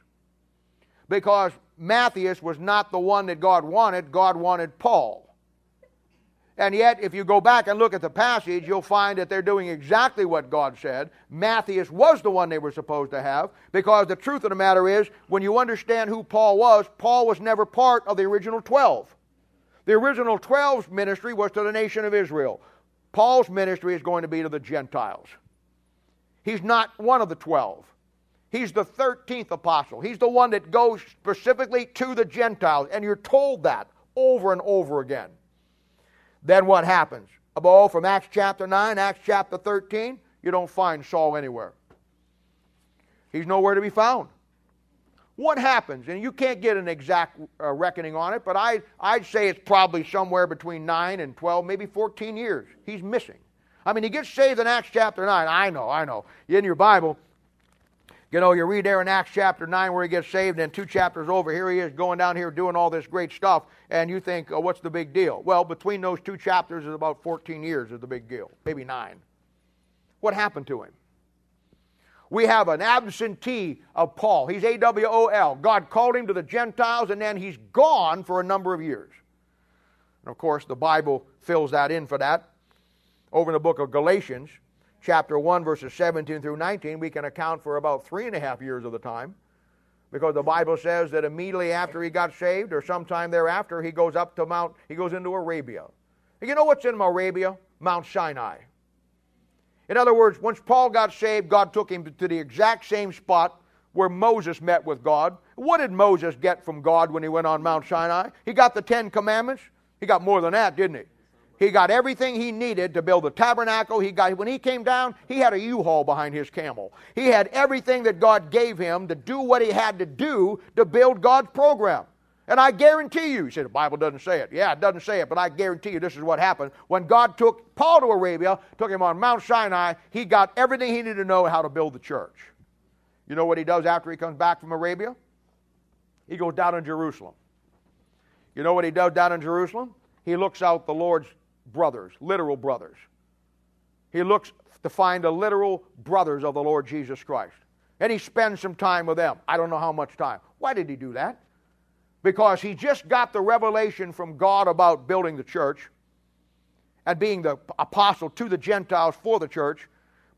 Because Matthias was not the one that God wanted, God wanted Paul. And yet, if you go back and look at the passage, you'll find that they're doing exactly what God said. Matthias was the one they were supposed to have, because the truth of the matter is, when you understand who Paul was, Paul was never part of the original 12. The original 12's ministry was to the nation of Israel. Paul's ministry is going to be to the Gentiles. He's not one of the 12. He's the 13th apostle. He's the one that goes specifically to the Gentiles, and you're told that over and over again. Then what happens? Above from Acts chapter 9, Acts chapter 13, you don't find Saul anywhere. He's nowhere to be found. What happens? And you can't get an exact uh, reckoning on it, but I, I'd say it's probably somewhere between 9 and 12, maybe 14 years. He's missing. I mean, he gets saved in Acts chapter 9. I know, I know. In your Bible, you know, you read there in Acts chapter 9 where he gets saved, and two chapters over, here he is going down here doing all this great stuff, and you think, oh, what's the big deal? Well, between those two chapters is about 14 years is the big deal, maybe nine. What happened to him? We have an absentee of Paul. He's A W O L. God called him to the Gentiles, and then he's gone for a number of years. And of course, the Bible fills that in for that. Over in the book of Galatians, chapter 1, verses 17 through 19, we can account for about three and a half years of the time. Because the Bible says that immediately after he got saved, or sometime thereafter, he goes up to Mount, he goes into Arabia. And you know what's in Arabia? Mount Sinai. In other words, once Paul got saved, God took him to the exact same spot where Moses met with God. What did Moses get from God when he went on Mount Sinai? He got the Ten Commandments. He got more than that, didn't he? He got everything he needed to build the tabernacle. He got when he came down, he had a U-Haul behind his camel. He had everything that God gave him to do what he had to do to build God's program. And I guarantee you, you say the Bible doesn't say it. Yeah, it doesn't say it, but I guarantee you this is what happened. When God took Paul to Arabia, took him on Mount Sinai, he got everything he needed to know how to build the church. You know what he does after he comes back from Arabia? He goes down in Jerusalem. You know what he does down in Jerusalem? He looks out the Lord's brothers, literal brothers. He looks to find the literal brothers of the Lord Jesus Christ. And he spends some time with them. I don't know how much time. Why did he do that? Because he just got the revelation from God about building the church and being the apostle to the Gentiles for the church.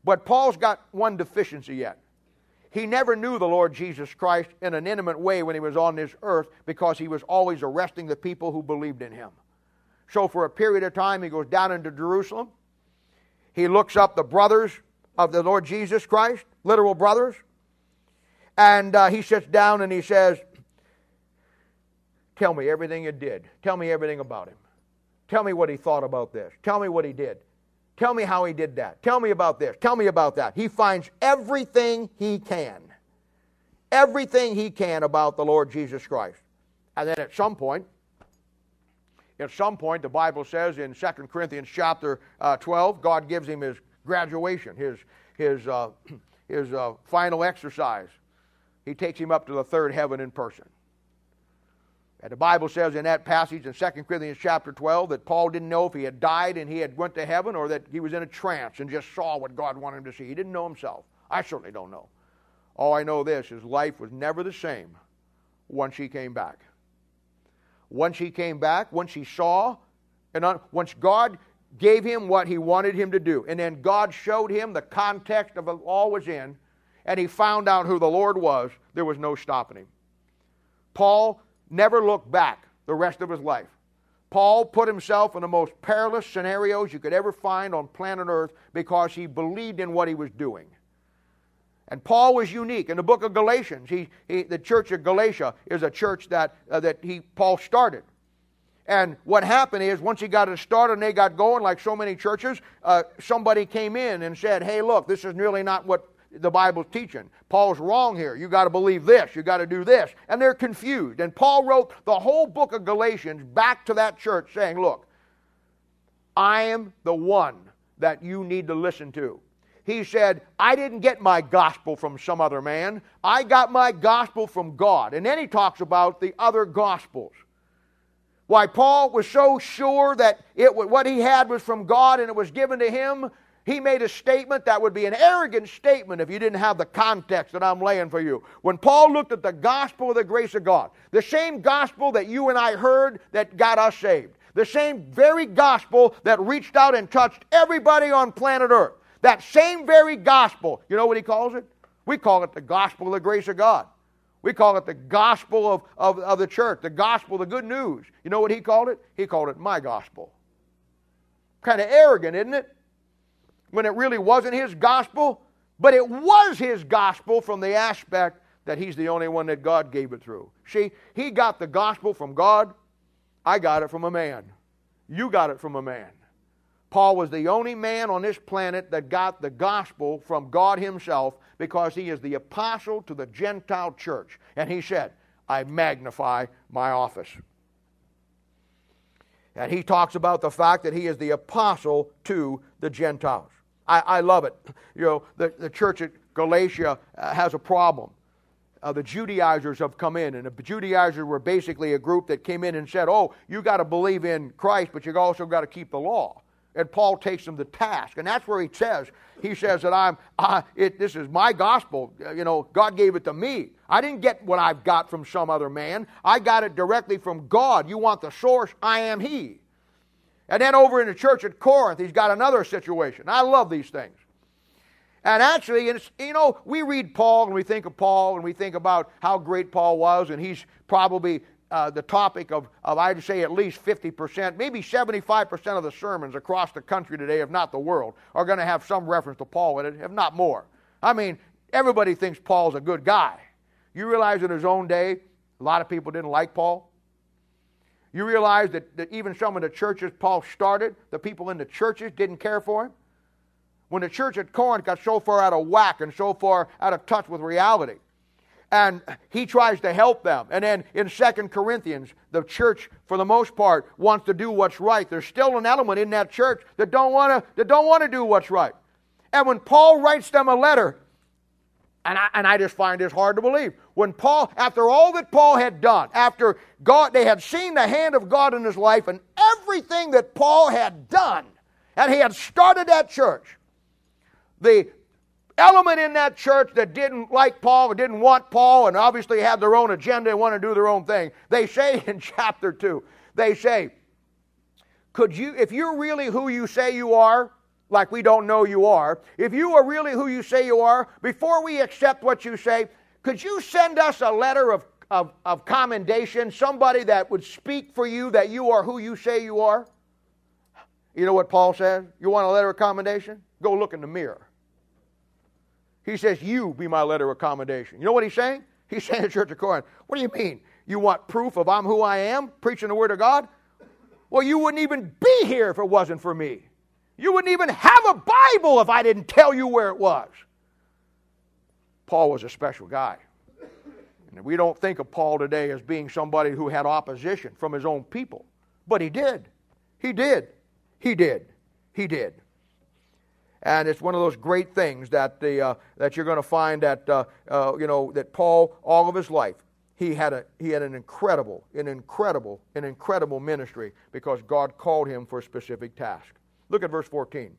But Paul's got one deficiency yet. He never knew the Lord Jesus Christ in an intimate way when he was on this earth because he was always arresting the people who believed in him. So, for a period of time, he goes down into Jerusalem. He looks up the brothers of the Lord Jesus Christ, literal brothers. And uh, he sits down and he says, Tell me everything you did. Tell me everything about him. Tell me what he thought about this. Tell me what he did. Tell me how he did that. Tell me about this. Tell me about that. He finds everything he can. Everything he can about the Lord Jesus Christ. And then at some point, at some point, the Bible says in 2 Corinthians chapter uh, 12, God gives him his graduation, his, his, uh, his uh, final exercise. He takes him up to the third heaven in person. And the Bible says in that passage in 2 Corinthians chapter 12 that Paul didn't know if he had died and he had went to heaven or that he was in a trance and just saw what God wanted him to see. He didn't know himself. I certainly don't know. All I know this, his life was never the same once he came back. Once he came back, once he saw, and once God gave him what he wanted him to do, and then God showed him the context of all was in, and he found out who the Lord was, there was no stopping him. Paul never looked back the rest of his life. Paul put himself in the most perilous scenarios you could ever find on planet Earth because he believed in what he was doing. And Paul was unique. In the book of Galatians, he, he, the church of Galatia is a church that, uh, that he, Paul started. And what happened is, once he got it started and they got going, like so many churches, uh, somebody came in and said, Hey, look, this is really not what the Bible's teaching. Paul's wrong here. You got to believe this. You got to do this. And they're confused. And Paul wrote the whole book of Galatians back to that church saying, Look, I am the one that you need to listen to. He said, I didn't get my gospel from some other man. I got my gospel from God. And then he talks about the other gospels. Why Paul was so sure that it, what he had was from God and it was given to him, he made a statement that would be an arrogant statement if you didn't have the context that I'm laying for you. When Paul looked at the gospel of the grace of God, the same gospel that you and I heard that got us saved, the same very gospel that reached out and touched everybody on planet Earth, that same very gospel, you know what he calls it? We call it the gospel of the grace of God. We call it the gospel of, of, of the church, the gospel, the good news. You know what he called it? He called it my gospel. Kind of arrogant, isn't it? When it really wasn't his gospel, but it was his gospel from the aspect that he's the only one that God gave it through. See, he got the gospel from God. I got it from a man. You got it from a man. Paul was the only man on this planet that got the gospel from God Himself because he is the apostle to the Gentile church. And he said, I magnify my office. And he talks about the fact that he is the apostle to the Gentiles. I, I love it. You know, the, the church at Galatia uh, has a problem. Uh, the Judaizers have come in, and the Judaizers were basically a group that came in and said, Oh, you got to believe in Christ, but you also got to keep the law and Paul takes them to task. And that's where he says, he says that I'm, uh, it, this is my gospel. You know, God gave it to me. I didn't get what I've got from some other man. I got it directly from God. You want the source? I am He. And then over in the church at Corinth, he's got another situation. I love these things. And actually, you know, we read Paul and we think of Paul and we think about how great Paul was, and he's probably uh, the topic of, of, I'd say, at least 50%, maybe 75% of the sermons across the country today, if not the world, are going to have some reference to Paul in it, if not more. I mean, everybody thinks Paul's a good guy. You realize in his own day, a lot of people didn't like Paul? You realize that, that even some of the churches Paul started, the people in the churches didn't care for him? When the church at Corinth got so far out of whack and so far out of touch with reality, and he tries to help them. And then in Second Corinthians, the church, for the most part, wants to do what's right. There's still an element in that church that don't want to that don't want to do what's right. And when Paul writes them a letter, and I, and I just find this hard to believe. When Paul, after all that Paul had done, after God, they had seen the hand of God in his life and everything that Paul had done, and he had started that church, the element in that church that didn't like Paul or didn't want Paul and obviously had their own agenda and want to do their own thing. They say in chapter 2, they say, could you, if you're really who you say you are, like we don't know you are, if you are really who you say you are, before we accept what you say, could you send us a letter of, of, of commendation, somebody that would speak for you that you are who you say you are? You know what Paul says? You want a letter of commendation? Go look in the mirror. He says, You be my letter of commendation. You know what he's saying? He's saying to Church of Corinth, What do you mean? You want proof of I'm who I am, preaching the Word of God? Well, you wouldn't even be here if it wasn't for me. You wouldn't even have a Bible if I didn't tell you where it was. Paul was a special guy. And we don't think of Paul today as being somebody who had opposition from his own people. But he did. He did. He did. He did. And it's one of those great things that, the, uh, that you're going to find that, uh, uh, you know, that Paul, all of his life, he had, a, he had an incredible, an incredible, an incredible ministry because God called him for a specific task. Look at verse 14.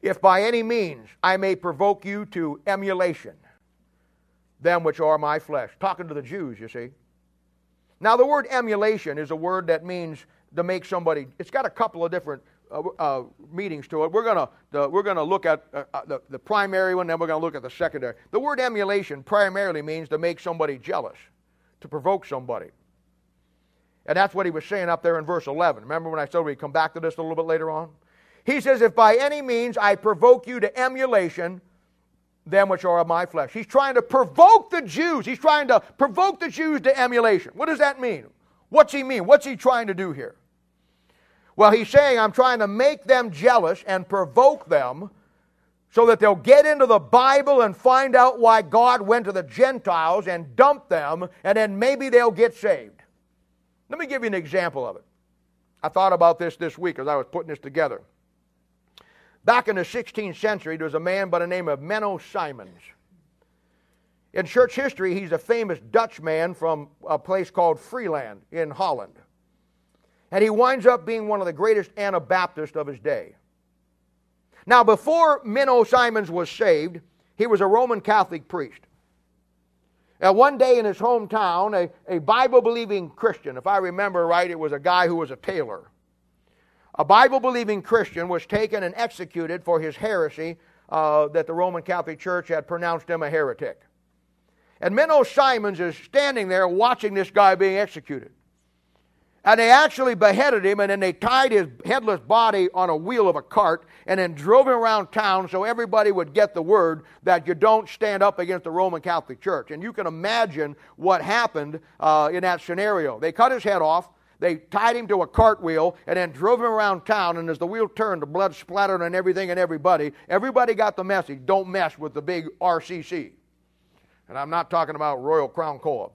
If by any means I may provoke you to emulation, them which are my flesh. Talking to the Jews, you see. Now, the word emulation is a word that means to make somebody, it's got a couple of different uh, uh, meetings to it. We're going to we're going to look at uh, uh, the, the primary one, then we're going to look at the secondary. The word emulation primarily means to make somebody jealous, to provoke somebody. And that's what he was saying up there in verse 11. Remember when I said we'd come back to this a little bit later on? He says, If by any means I provoke you to emulation, them which are of my flesh. He's trying to provoke the Jews. He's trying to provoke the Jews to emulation. What does that mean? What's he mean? What's he trying to do here? Well, he's saying, I'm trying to make them jealous and provoke them so that they'll get into the Bible and find out why God went to the Gentiles and dumped them, and then maybe they'll get saved. Let me give you an example of it. I thought about this this week as I was putting this together. Back in the 16th century, there was a man by the name of Menno Simons. In church history, he's a famous Dutch man from a place called Friesland in Holland. And he winds up being one of the greatest Anabaptists of his day. Now, before Menno Simons was saved, he was a Roman Catholic priest. Now, one day in his hometown, a, a Bible believing Christian, if I remember right, it was a guy who was a tailor. A Bible believing Christian was taken and executed for his heresy uh, that the Roman Catholic Church had pronounced him a heretic. And Menno Simons is standing there watching this guy being executed. And they actually beheaded him, and then they tied his headless body on a wheel of a cart and then drove him around town so everybody would get the word that you don't stand up against the Roman Catholic Church. And you can imagine what happened uh, in that scenario. They cut his head off, they tied him to a cartwheel, and then drove him around town. And as the wheel turned, the blood splattered on everything and everybody. Everybody got the message don't mess with the big RCC. And I'm not talking about Royal Crown Co Menno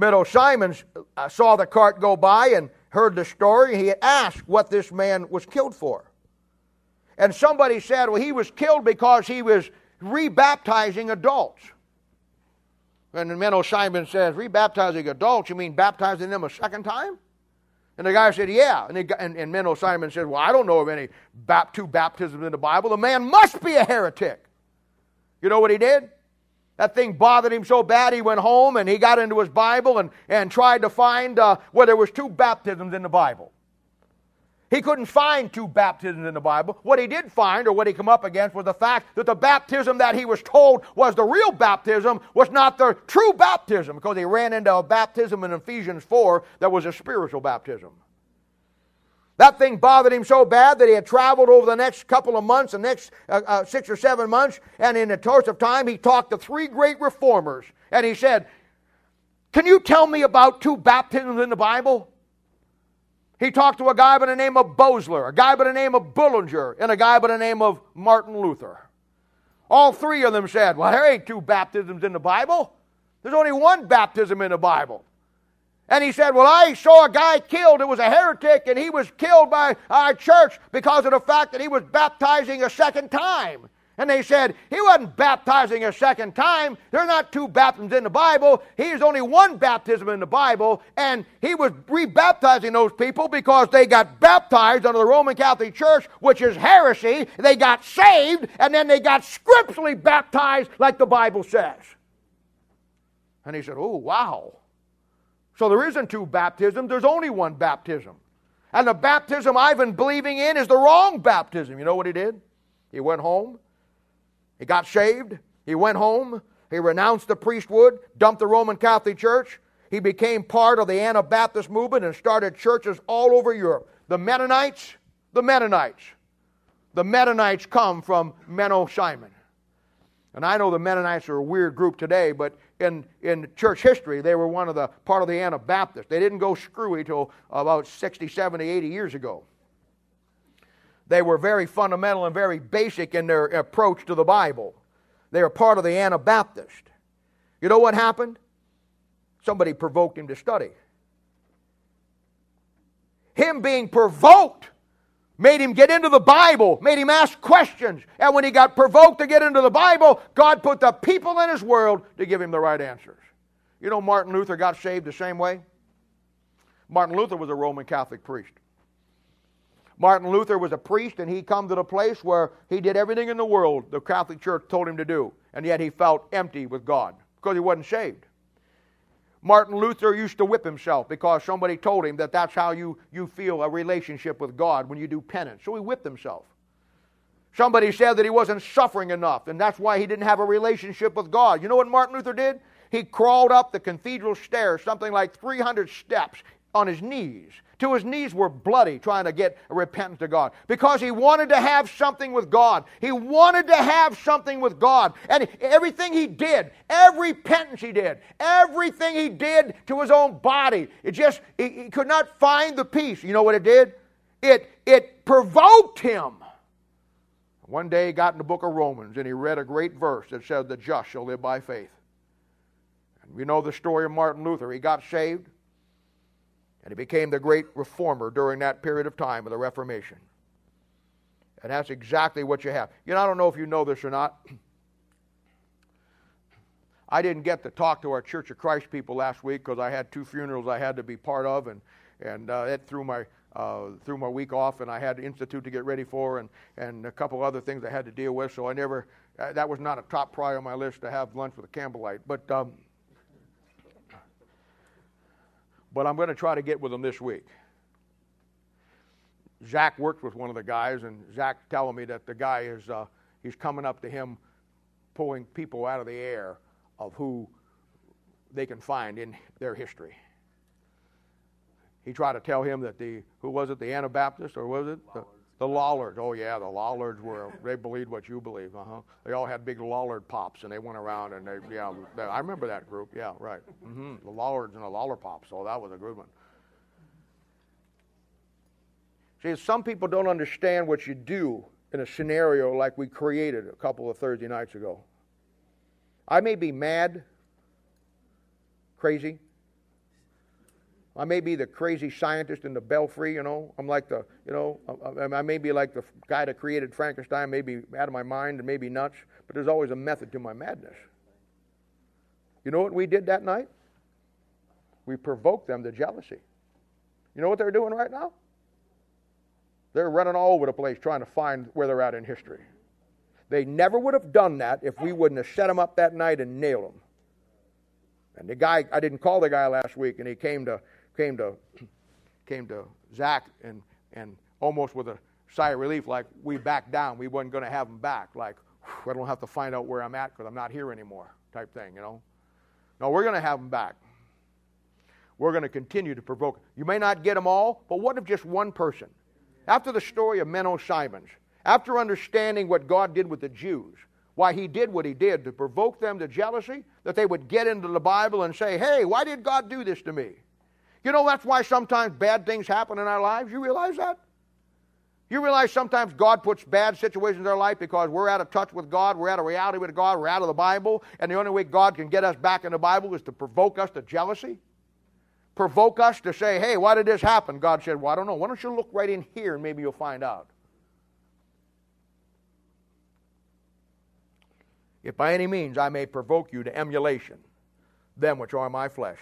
Simons Simon uh, saw the cart go by and heard the story. He asked what this man was killed for. And somebody said, well, he was killed because he was rebaptizing adults. And Menno Simon says, rebaptizing adults, you mean baptizing them a second time? And the guy said, yeah. And, he, and, and Menno Simons said, well, I don't know of any bap- two baptisms in the Bible. The man must be a heretic. You know what he did? That thing bothered him so bad he went home and he got into his Bible and, and tried to find uh, where there was two baptisms in the Bible. He couldn't find two baptisms in the Bible. What he did find, or what he come up against, was the fact that the baptism that he was told was the real baptism was not the true baptism, because he ran into a baptism in Ephesians 4 that was a spiritual baptism. That thing bothered him so bad that he had traveled over the next couple of months, the next uh, uh, six or seven months, and in the course of time, he talked to three great reformers. And he said, Can you tell me about two baptisms in the Bible? He talked to a guy by the name of Bosler, a guy by the name of Bullinger, and a guy by the name of Martin Luther. All three of them said, Well, there ain't two baptisms in the Bible. There's only one baptism in the Bible. And he said, Well, I saw a guy killed. It was a heretic, and he was killed by our church because of the fact that he was baptizing a second time. And they said, He wasn't baptizing a second time. There are not two baptisms in the Bible. He's only one baptism in the Bible. And he was rebaptizing those people because they got baptized under the Roman Catholic Church, which is heresy. They got saved, and then they got scripturally baptized like the Bible says. And he said, Oh, wow. So there isn't two baptisms, there's only one baptism. And the baptism I've been believing in is the wrong baptism. You know what he did? He went home, he got shaved, he went home, he renounced the priesthood, dumped the Roman Catholic Church. He became part of the Anabaptist movement and started churches all over Europe. The Mennonites, the Mennonites. The Mennonites come from Menno Simon. And I know the Mennonites are a weird group today, but in, in church history, they were one of the part of the Anabaptists. They didn't go screwy till about 60, 70, 80 years ago. They were very fundamental and very basic in their approach to the Bible. They were part of the Anabaptist. You know what happened? Somebody provoked him to study. Him being provoked made him get into the Bible, made him ask questions. And when he got provoked to get into the Bible, God put the people in his world to give him the right answers. You know, Martin Luther got saved the same way? Martin Luther was a Roman Catholic priest. Martin Luther was a priest, and he come to the place where he did everything in the world the Catholic Church told him to do, and yet he felt empty with God because he wasn't saved. Martin Luther used to whip himself because somebody told him that that's how you, you feel a relationship with God when you do penance. So he whipped himself. Somebody said that he wasn't suffering enough, and that's why he didn't have a relationship with God. You know what Martin Luther did? He crawled up the cathedral stairs, something like 300 steps, on his knees till his knees were bloody trying to get repentance to God because he wanted to have something with God. He wanted to have something with God. And everything he did, every penance he did, everything he did to his own body, it just, he, he could not find the peace. You know what it did? It, it provoked him. One day he got in the book of Romans and he read a great verse that said, The just shall live by faith. And we know the story of Martin Luther. He got saved and he became the great reformer during that period of time of the Reformation. And that's exactly what you have. You know, I don't know if you know this or not. I didn't get to talk to our Church of Christ people last week because I had two funerals I had to be part of, and and uh, it threw my uh, threw my week off, and I had institute to get ready for, and and a couple other things I had to deal with. So I never uh, that was not a top priority on my list to have lunch with a Campbellite, but. Um, but I'm going to try to get with them this week. Zach worked with one of the guys, and Zach telling me that the guy is uh, he's coming up to him, pulling people out of the air of who they can find in their history. He tried to tell him that the who was it the Anabaptist or was it the Lollards? Oh yeah, the Lollards were they believed what you believe. Uh huh. They all had big Lollard pops, and they went around and they yeah. They, I remember that group. Yeah, right. Mm-hmm. The Lollards and the Lollard pops. So that was a good one. See, some people don't understand what you do in a scenario like we created a couple of Thursday nights ago. I may be mad, crazy, I may be the crazy scientist in the belfry, you know. I'm like the, you know, I may be like the guy that created Frankenstein, maybe out of my mind and maybe nuts, but there's always a method to my madness. You know what we did that night? We provoked them to jealousy. You know what they're doing right now? They're running all over the place trying to find where they're at in history. They never would have done that if we wouldn't have set them up that night and nailed them. And the guy, I didn't call the guy last week, and he came to came to came to Zach and and almost with a sigh of relief, like we backed down. We wasn't going to have him back. Like I don't have to find out where I'm at because I'm not here anymore, type thing. You know. No, we're going to have him back. We're going to continue to provoke. You may not get them all, but what if just one person? After the story of Menno Simons, after understanding what God did with the Jews, why he did what he did to provoke them to jealousy, that they would get into the Bible and say, hey, why did God do this to me? You know that's why sometimes bad things happen in our lives? You realize that? You realize sometimes God puts bad situations in our life because we're out of touch with God, we're out of reality with God, we're out of the Bible, and the only way God can get us back in the Bible is to provoke us to jealousy? Provoke us to say, hey, why did this happen? God said, well, I don't know. Why don't you look right in here and maybe you'll find out. If by any means I may provoke you to emulation, them which are my flesh.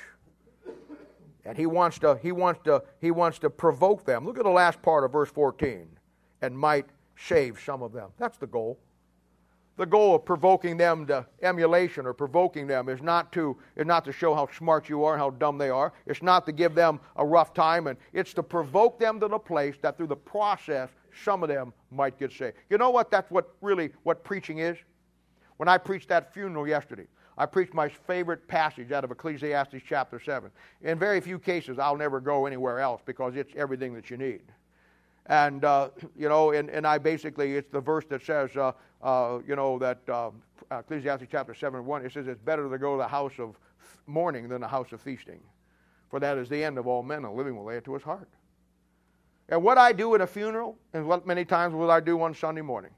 And he wants to, he wants to, he wants to provoke them. Look at the last part of verse 14. And might shave some of them. That's the goal. The goal of provoking them to emulation or provoking them is not to is not to show how smart you are and how dumb they are. It's not to give them a rough time, and it's to provoke them to the place that through the process some of them might get saved. You know what? That's what really what preaching is. When I preached that funeral yesterday, I preach my favorite passage out of Ecclesiastes chapter 7. In very few cases, I'll never go anywhere else because it's everything that you need. And, uh, you know, and, and I basically, it's the verse that says, uh, uh, you know, that uh, Ecclesiastes chapter 7 1, it says, it's better to go to the house of mourning than the house of feasting. For that is the end of all men, and living will lay it to his heart. And what I do at a funeral, and what many times will I do on Sunday morning,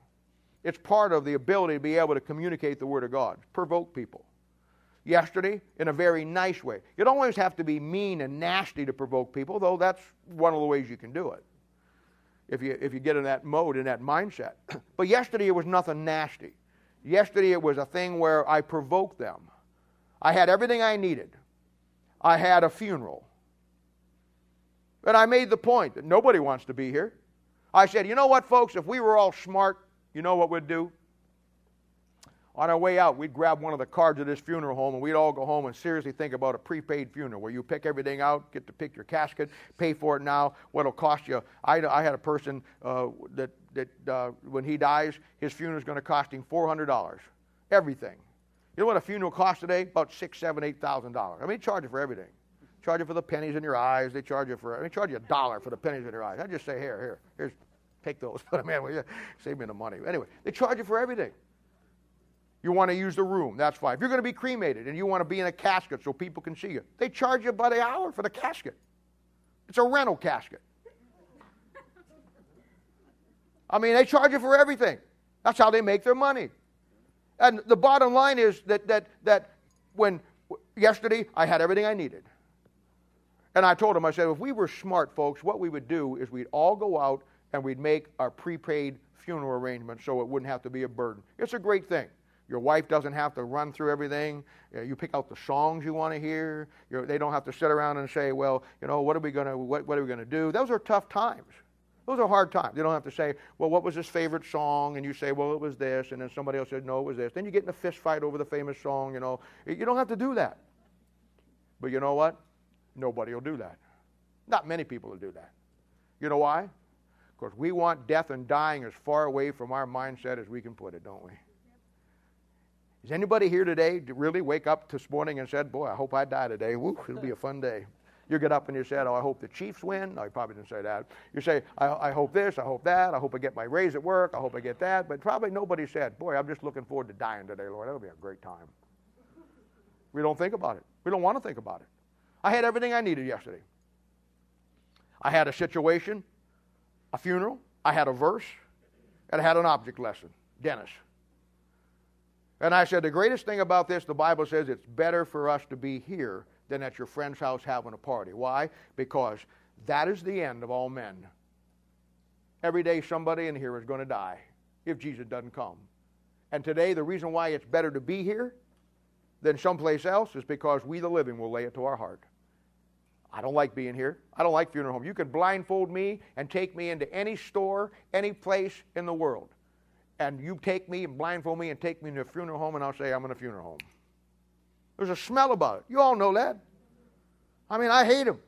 it's part of the ability to be able to communicate the Word of God, provoke people yesterday in a very nice way. You don't always have to be mean and nasty to provoke people, though that's one of the ways you can do it. If you, if you get in that mode, in that mindset. but yesterday it was nothing nasty. Yesterday it was a thing where I provoked them. I had everything I needed. I had a funeral. And I made the point that nobody wants to be here. I said, you know what, folks, if we were all smart, you know what we'd do? On our way out, we'd grab one of the cards of this funeral home and we'd all go home and seriously think about a prepaid funeral where you pick everything out, get to pick your casket, pay for it now, what it'll cost you. I, I had a person uh, that, that uh, when he dies, his funeral is going to cost him $400. Everything. You know what a funeral costs today? About six, seven, eight thousand dollars. I mean, charge it for everything charge you for the pennies in your eyes. They charge you for, I mean, charge you a dollar for the pennies in your eyes. I just say, here, here, here's, take those. But man, will you save me the money. Anyway, they charge you for everything. You want to use the room, that's fine. If you're going to be cremated and you want to be in a casket so people can see you, they charge you by the hour for the casket. It's a rental casket. I mean, they charge you for everything. That's how they make their money. And the bottom line is that, that, that when yesterday I had everything I needed. And I told them, I said, if we were smart folks, what we would do is we'd all go out and we'd make our prepaid funeral arrangements so it wouldn't have to be a burden. It's a great thing. Your wife doesn't have to run through everything. Uh, you pick out the songs you want to hear. You're, they don't have to sit around and say, "Well, you know, what are we going to what, what are we going to do?" Those are tough times. Those are hard times. You don't have to say, well, what was his favorite song? And you say, well, it was this. And then somebody else said, no, it was this. Then you get in a fist fight over the famous song, you know. You don't have to do that. But you know what? Nobody will do that. Not many people will do that. You know why? Because we want death and dying as far away from our mindset as we can put it, don't we? Is anybody here today to really wake up this morning and said, Boy, I hope I die today? Woo, it'll be a fun day. You get up and you said, Oh, I hope the Chiefs win. No, you probably didn't say that. You say, I, I hope this, I hope that, I hope I get my raise at work, I hope I get that. But probably nobody said, Boy, I'm just looking forward to dying today, Lord. That'll be a great time. We don't think about it. We don't want to think about it. I had everything I needed yesterday. I had a situation, a funeral, I had a verse, and I had an object lesson. Dennis. And I said, the greatest thing about this, the Bible says it's better for us to be here than at your friend's house having a party. Why? Because that is the end of all men. Every day somebody in here is going to die if Jesus doesn't come. And today, the reason why it's better to be here than someplace else is because we, the living, will lay it to our heart. I don't like being here. I don't like funeral home. You could blindfold me and take me into any store, any place in the world. And you take me and blindfold me and take me to a funeral home, and I'll say, I'm in a funeral home. There's a smell about it. You all know that. I mean, I hate them.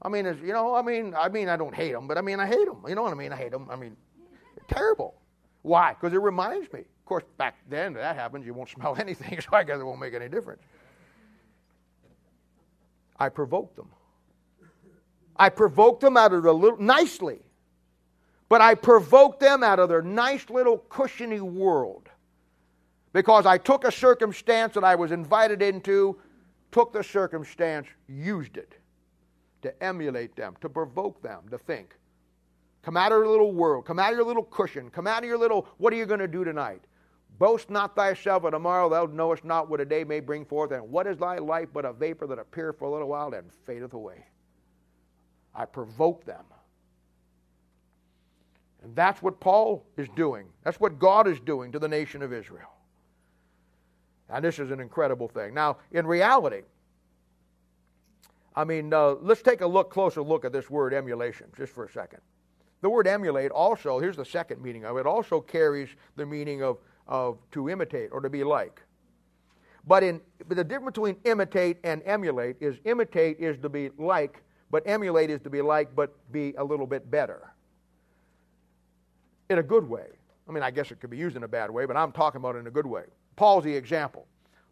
I mean, you know, I mean, I mean, I don't hate them, but I mean, I hate them. You know what I mean? I hate them. I mean, terrible. Why? Because it reminds me. Of course, back then that happens, you won't smell anything, so I guess it won't make any difference. I provoked them. I provoked them out of the little nicely, but I provoked them out of their nice little cushiony world because I took a circumstance that I was invited into, took the circumstance, used it to emulate them, to provoke them to think. Come out of your little world, come out of your little cushion, come out of your little, what are you going to do tonight? Boast not thyself of tomorrow, thou knowest not what a day may bring forth, and what is thy life but a vapor that appeareth for a little while and fadeth away. I provoked them. And that's what Paul is doing. That's what God is doing to the nation of Israel. And this is an incredible thing. Now, in reality, I mean, uh, let's take a look closer look at this word emulation just for a second. The word emulate also, here's the second meaning of it, also carries the meaning of, of to imitate or to be like. But in but the difference between imitate and emulate is imitate is to be like, but emulate is to be like, but be a little bit better. In a good way. I mean, I guess it could be used in a bad way, but I'm talking about it in a good way. Paul's the example.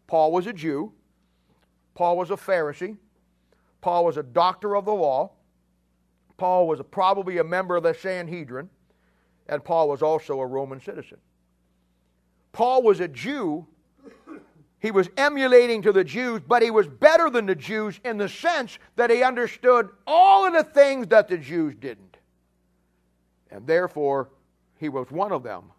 Paul was a Jew. Paul was a Pharisee. Paul was a doctor of the law. Paul was probably a member of the Sanhedrin. And Paul was also a Roman citizen. Paul was a Jew. He was emulating to the Jews, but he was better than the Jews in the sense that he understood all of the things that the Jews didn't. And therefore, he was one of them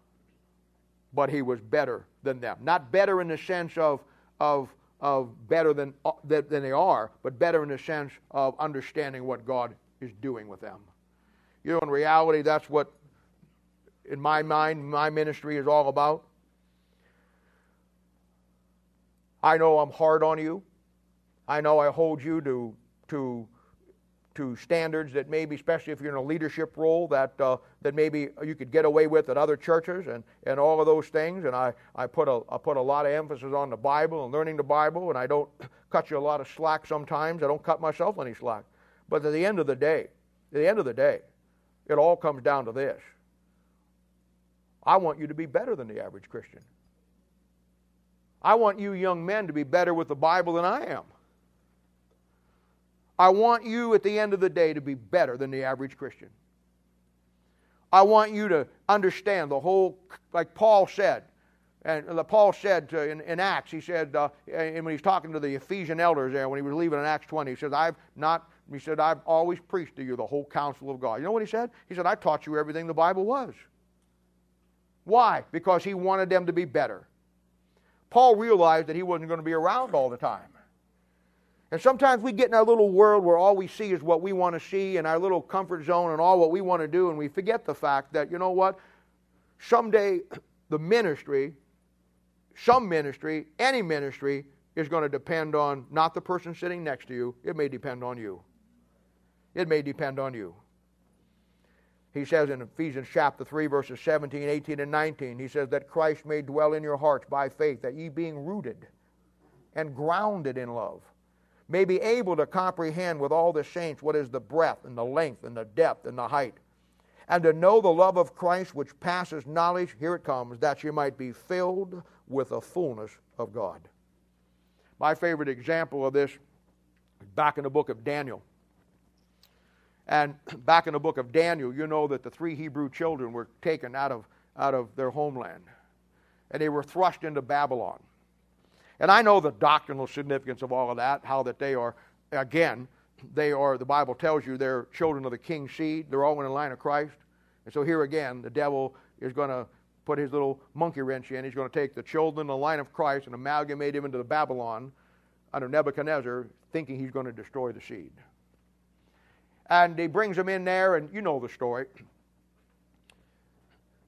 but he was better than them. Not better in the sense of, of, of better than, uh, than they are, but better in the sense of understanding what God is doing with them. You know, in reality, that's what, in my mind, my ministry is all about. I know I'm hard on you. I know I hold you to, to to standards that maybe, especially if you're in a leadership role, that, uh, that maybe you could get away with at other churches and, and all of those things. And I, I, put a, I put a lot of emphasis on the Bible and learning the Bible, and I don't cut you a lot of slack sometimes. I don't cut myself any slack. But at the end of the day, at the end of the day, it all comes down to this. I want you to be better than the average Christian. I want you young men to be better with the Bible than I am. I want you at the end of the day to be better than the average Christian. I want you to understand the whole, like Paul said, and Paul said to, in, in, Acts, he said, uh, and when he's talking to the Ephesian elders there, when he was leaving in Acts 20, he says, I've not, he said, I've always preached to you the whole counsel of God. You know what he said? He said, I taught you everything the Bible was. Why? Because he wanted them to be better. Paul realized that he wasn't going to be around all the time. And sometimes we get in our little world where all we see is what we want to see and our little comfort zone and all what we want to do, and we forget the fact that, you know what? Someday the ministry, some ministry, any ministry, is going to depend on not the person sitting next to you, it may depend on you. It may depend on you. He says in Ephesians chapter 3, verses 17, 18, and 19, he says that Christ may dwell in your hearts by faith, that ye being rooted and grounded in love may be able to comprehend with all the saints what is the breadth and the length and the depth and the height, and to know the love of Christ which passes knowledge, here it comes, that you might be filled with the fullness of God. My favorite example of this is back in the book of Daniel. And back in the book of Daniel, you know that the three Hebrew children were taken out of, out of their homeland, and they were thrust into Babylon. And I know the doctrinal significance of all of that, how that they are, again, they are, the Bible tells you, they're children of the king's seed. They're all in the line of Christ. And so here again, the devil is going to put his little monkey wrench in. He's going to take the children in the line of Christ and amalgamate him into the Babylon under Nebuchadnezzar, thinking he's going to destroy the seed. And he brings them in there, and you know the story.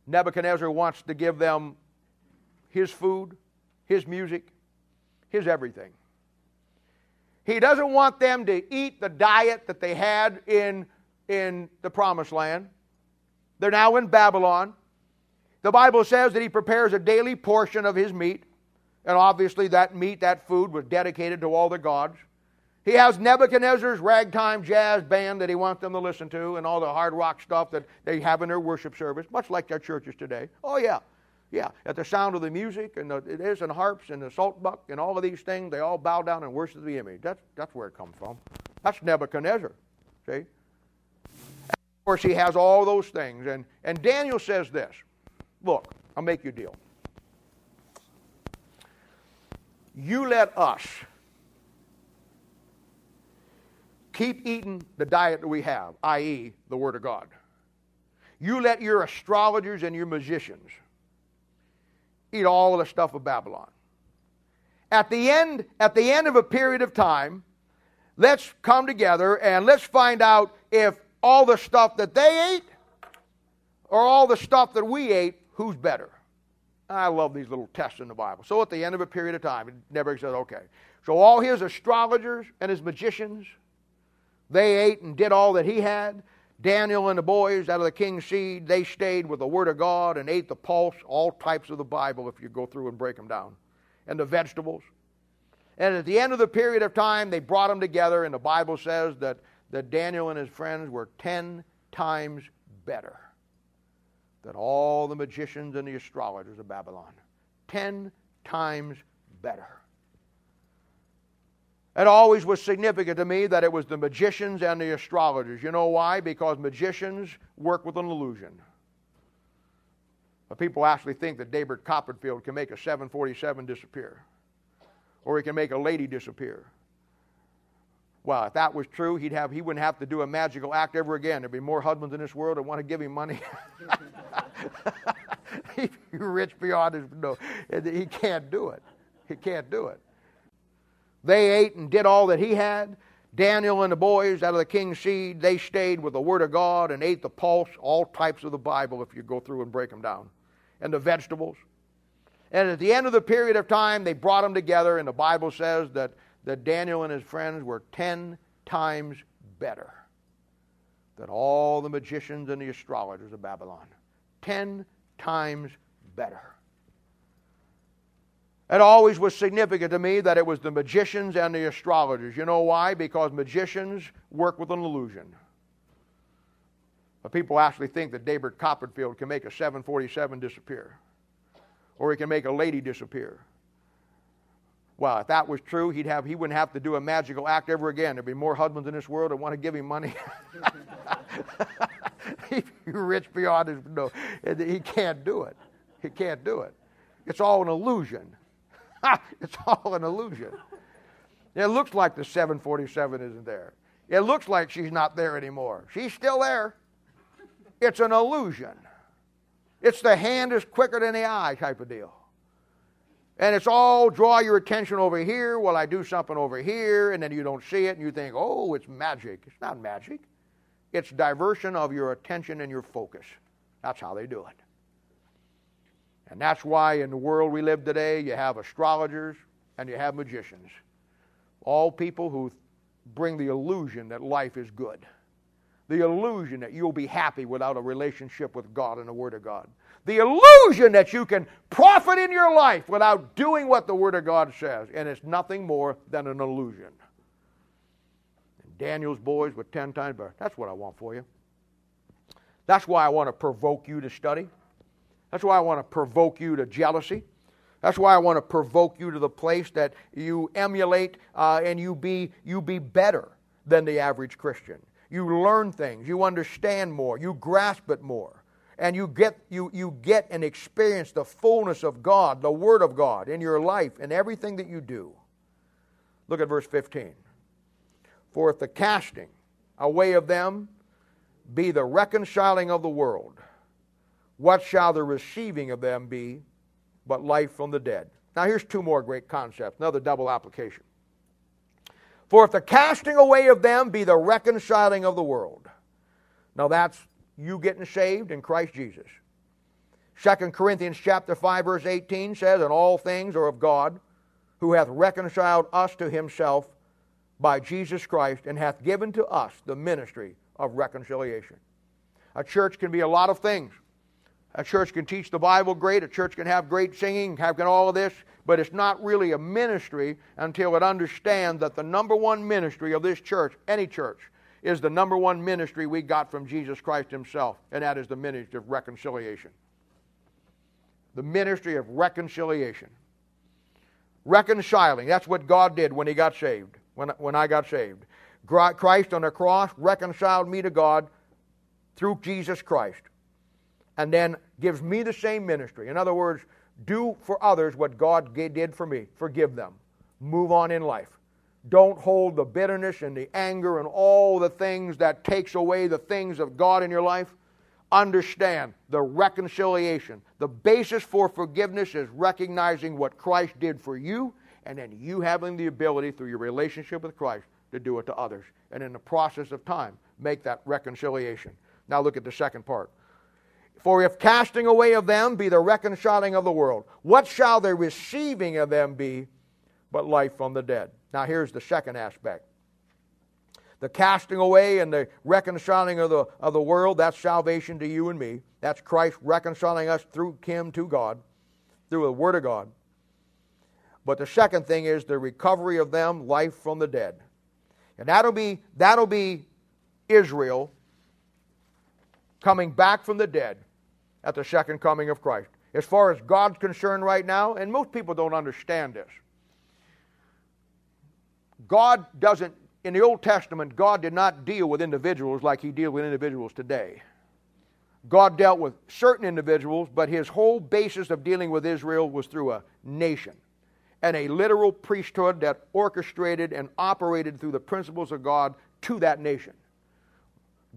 Nebuchadnezzar wants to give them his food, his music, his everything. He doesn't want them to eat the diet that they had in, in the promised land. They're now in Babylon. The Bible says that he prepares a daily portion of his meat, and obviously that meat, that food, was dedicated to all the gods. He has Nebuchadnezzar's ragtime jazz band that he wants them to listen to, and all the hard rock stuff that they have in their worship service, much like their churches today. Oh, yeah. Yeah, at the sound of the music and the it is and harps and the saltbuck and all of these things, they all bow down and worship the image. That's that's where it comes from. That's Nebuchadnezzar. See? And of course, he has all those things, and and Daniel says this. Look, I'll make you a deal. You let us keep eating the diet that we have, i.e., the Word of God. You let your astrologers and your magicians eat all of the stuff of Babylon. At the end, at the end of a period of time, let's come together and let's find out if all the stuff that they ate or all the stuff that we ate, who's better? I love these little tests in the Bible. So at the end of a period of time, it never said, okay. So all his astrologers and his magicians, they ate and did all that he had. Daniel and the boys out of the king's seed, they stayed with the Word of God and ate the pulse, all types of the Bible if you go through and break them down, and the vegetables. And at the end of the period of time, they brought them together, and the Bible says that, that Daniel and his friends were ten times better than all the magicians and the astrologers of Babylon. Ten times better. It always was significant to me that it was the magicians and the astrologers. You know why? Because magicians work with an illusion. But people actually think that David Copperfield can make a 747 disappear, or he can make a lady disappear. Well, if that was true, he'd have, he wouldn't have to do a magical act ever again. There'd be more husbands in this world that want to give him money. He's rich beyond his no. He can't do it. He can't do it. They ate and did all that he had. Daniel and the boys out of the king's seed, they stayed with the Word of God and ate the pulse, all types of the Bible if you go through and break them down, and the vegetables. And at the end of the period of time, they brought them together, and the Bible says that, that Daniel and his friends were ten times better than all the magicians and the astrologers of Babylon. Ten times better. It always was significant to me that it was the magicians and the astrologers. You know why? Because magicians work with an illusion. But people actually think that David Copperfield can make a 747 disappear, or he can make a lady disappear. Well, if that was true, he'd have, he wouldn't have to do a magical act ever again. There'd be more husbands in this world that want to give him money. He's rich beyond his no. He can't do it. He can't do it. It's all an illusion. it's all an illusion. It looks like the 747 isn't there. It looks like she's not there anymore. She's still there. It's an illusion. It's the hand is quicker than the eye type of deal. And it's all draw your attention over here while I do something over here, and then you don't see it, and you think, oh, it's magic. It's not magic. It's diversion of your attention and your focus. That's how they do it. And that's why in the world we live today, you have astrologers and you have magicians. All people who bring the illusion that life is good, the illusion that you'll be happy without a relationship with God and the Word of God, the illusion that you can profit in your life without doing what the Word of God says. And it's nothing more than an illusion. And Daniel's boys with 10 times better. That's what I want for you. That's why I want to provoke you to study. That's why I want to provoke you to jealousy. That's why I want to provoke you to the place that you emulate uh, and you be, you be better than the average Christian. You learn things, you understand more, you grasp it more, and you get, you, you get and experience the fullness of God, the Word of God in your life and everything that you do. Look at verse 15. For if the casting away of them be the reconciling of the world, what shall the receiving of them be but life from the dead. Now, here's two more great concepts, another double application. For if the casting away of them be the reconciling of the world. Now, that's you getting saved in Christ Jesus. 2 Corinthians chapter 5 verse 18 says, "And all things are of God, who hath reconciled us to himself by Jesus Christ and hath given to us the ministry of reconciliation." A church can be a lot of things. A church can teach the Bible great, a church can have great singing, have all of this, but it's not really a ministry until it understands that the number one ministry of this church, any church, is the number one ministry we got from Jesus Christ Himself, and that is the ministry of reconciliation. The ministry of reconciliation. Reconciling, that's what God did when He got saved, when, when I got saved. Christ on the cross reconciled me to God through Jesus Christ and then gives me the same ministry. In other words, do for others what God did for me. Forgive them. Move on in life. Don't hold the bitterness and the anger and all the things that takes away the things of God in your life. Understand the reconciliation. The basis for forgiveness is recognizing what Christ did for you and then you having the ability through your relationship with Christ to do it to others. And in the process of time, make that reconciliation. Now look at the second part. For if casting away of them be the reconciling of the world, what shall the receiving of them be but life from the dead? Now, here's the second aspect. The casting away and the reconciling of the, of the world, that's salvation to you and me. That's Christ reconciling us through Him to God, through the Word of God. But the second thing is the recovery of them, life from the dead. And that'll be, that'll be Israel coming back from the dead at the second coming of Christ. As far as God's concerned right now, and most people don't understand this, God doesn't, in the Old Testament, God did not deal with individuals like He deals with individuals today. God dealt with certain individuals, but His whole basis of dealing with Israel was through a nation and a literal priesthood that orchestrated and operated through the principles of God to that nation.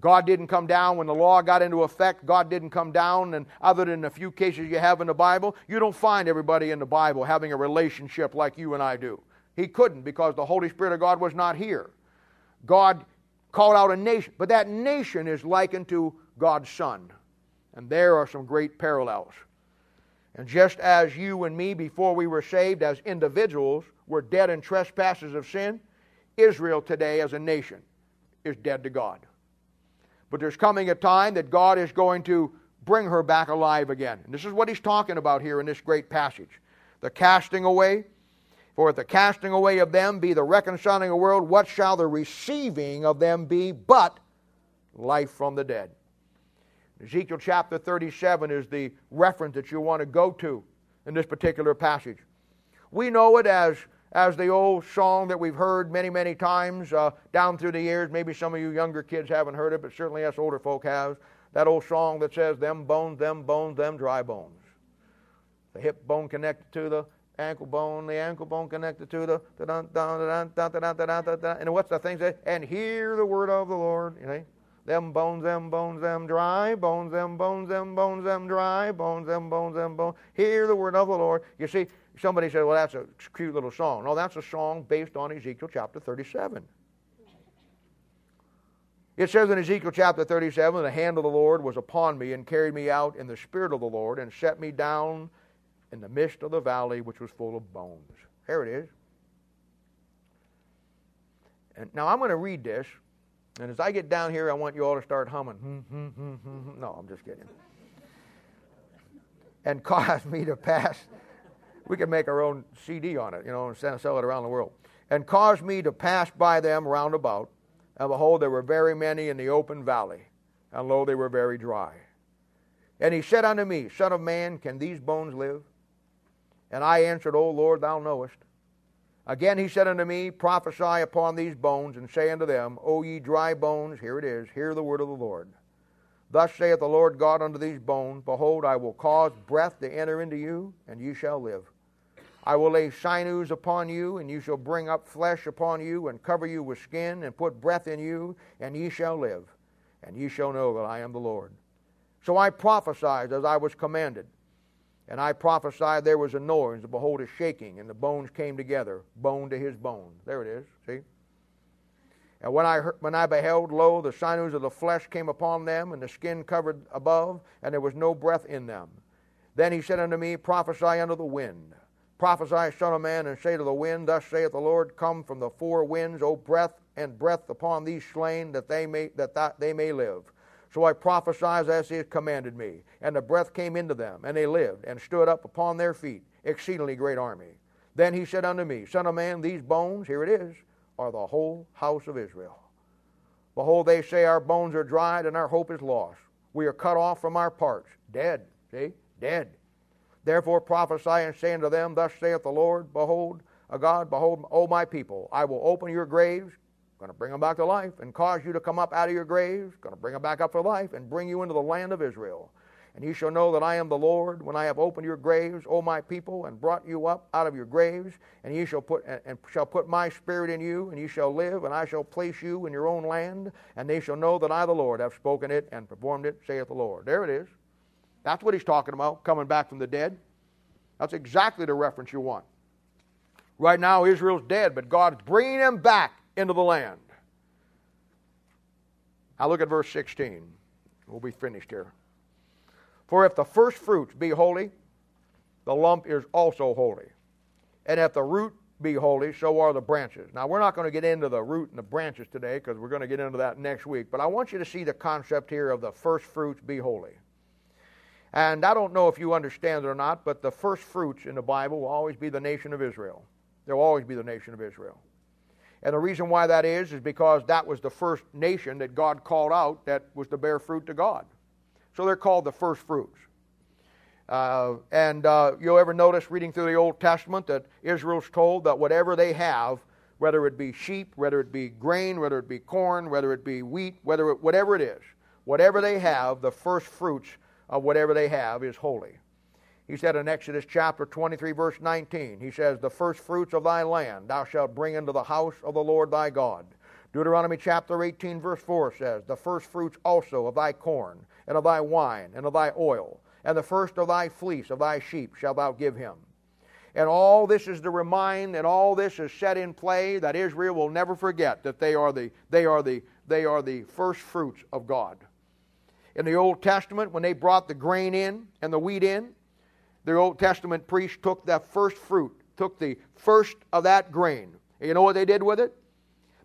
God didn't come down when the law got into effect. God didn't come down, and other than a few cases you have in the Bible, you don't find everybody in the Bible having a relationship like you and I do. He couldn't because the Holy Spirit of God was not here. God called out a nation, but that nation is likened to God's Son. And there are some great parallels. And just as you and me, before we were saved as individuals, were dead in trespasses of sin, Israel today as a nation is dead to God. But there's coming a time that God is going to bring her back alive again. And this is what he's talking about here in this great passage. The casting away, for if the casting away of them be the reconciling of the world, what shall the receiving of them be but life from the dead? Ezekiel chapter 37 is the reference that you want to go to in this particular passage. We know it as, as the old song that we've heard many, many times uh, down through the years. Maybe some of you younger kids haven't heard it, but certainly us older folk have. That old song that says, Them bones, them bones, them dry bones. The hip bone connected to the ankle bone, the ankle bone connected to the and what's the thing say? And hear the word of the Lord. You know, them bones, them bones, them dry bones, them bones, them bones, them dry bones, them bones, them bones. Hear the word of the Lord. You see, somebody said, "Well, that's a cute little song." No, that's a song based on Ezekiel chapter 37. It says in Ezekiel chapter 37, the hand of the Lord was upon me and carried me out in the spirit of the Lord and set me down in the midst of the valley which was full of bones. Here it is. And now I'm going to read this, and as I get down here, I want you all to start humming. Hmm, hmm, hmm, no, I'm just kidding. And cause me to pass. We could make our own CD on it, you know, and sell it around the world. And caused me to pass by them round about. And behold, there were very many in the open valley, and lo, they were very dry. And he said unto me, Son of man, can these bones live? And I answered, O Lord, thou knowest. Again he said unto me, Prophesy upon these bones, and say unto them, O ye dry bones, here it is, hear the word of the Lord. Thus saith the Lord God unto these bones, Behold, I will cause breath to enter into you, and ye shall live. I will lay sinews upon you, and you shall bring up flesh upon you, and cover you with skin, and put breath in you, and ye shall live. And ye shall know that I am the Lord. So I prophesied as I was commanded. And I prophesied there was a noise, and behold, a shaking, and the bones came together, bone to his bone. There it is, see? And when I, heard, when I beheld, lo, the sinews of the flesh came upon them, and the skin covered above, and there was no breath in them. Then he said unto me, Prophesy unto the wind. Prophesy, Son of Man, and say to the wind, Thus saith the Lord, Come from the four winds, O breath, and breath upon these slain, that they may, that, that they may live. So I prophesied as he had commanded me. And the breath came into them, and they lived, and stood up upon their feet, exceedingly great army. Then he said unto me, Son of man, these bones, here it is, are the whole house of Israel. Behold, they say, Our bones are dried, and our hope is lost. We are cut off from our parts, dead. See? Dead. Therefore prophesy and say unto them, Thus saith the Lord, Behold, a God, behold, O my people, I will open your graves, going to bring them back to life and cause you to come up out of your graves, going to bring them back up for life and bring you into the land of Israel. And ye shall know that I am the Lord when I have opened your graves, O my people, and brought you up out of your graves, and ye shall put and, shall put my spirit in you, and ye shall live, and I shall place you in your own land, and they shall know that I the Lord have spoken it and performed it, saith the Lord. There it is. That's what he's talking about, coming back from the dead. That's exactly the reference you want. Right now, Israel's dead, but God's bringing them back into the land. Now look at verse 16. We'll be finished here. For if the first fruits be holy, the lump is also holy. And if the root be holy, so are the branches. Now, we're not going to get into the root and the branches today because we're going to get into that next week. But I want you to see the concept here of the first fruits be holy. And I don't know if you understand it or not, but the first fruits in the Bible will always be the nation of Israel. There will always be the nation of Israel. And the reason why that is, is because that was the first nation that God called out that was to bear fruit to God. So they're called the first fruits. Uh, and uh, you'll ever notice reading through the Old Testament that Israel's told that whatever they have, whether it be sheep, whether it be grain, whether it be corn, whether it be wheat, whether it, whatever it is, whatever they have, the first fruits of whatever they have is holy. He said in Exodus chapter 23, verse 19, he says, The first fruits of thy land thou shalt bring into the house of the Lord thy God. Deuteronomy chapter 18, verse 4 says, The first fruits also of thy corn, and of thy wine, and of thy oil, and the first of thy fleece of thy sheep shalt thou give him. And all this is to remind, and all this is set in play that Israel will never forget that they are the, they are the, they are the first fruits of God. In the Old Testament, when they brought the grain in and the wheat in, the Old Testament priest took that first fruit, took the first of that grain. And you know what they did with it?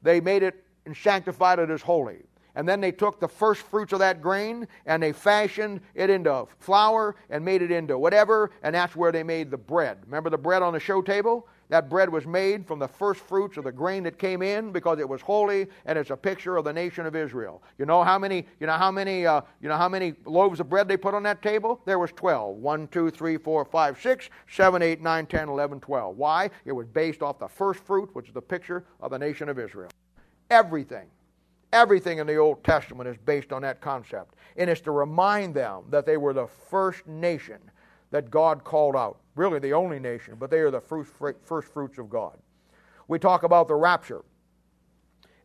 They made it and sanctified it as holy. And then they took the first fruits of that grain and they fashioned it into flour and made it into whatever, and that's where they made the bread. Remember the bread on the show table? That bread was made from the first fruits of the grain that came in because it was holy, and it's a picture of the nation of Israel. You know how many? You know how many? Uh, you know how many loaves of bread they put on that table? There was twelve. One, two, three, four, five, six, seven, eight, nine, ten, eleven, twelve. Why? It was based off the first fruit, which is the picture of the nation of Israel. Everything, everything in the Old Testament is based on that concept, and it's to remind them that they were the first nation that God called out. Really, the only nation, but they are the first, fruits of God. We talk about the rapture.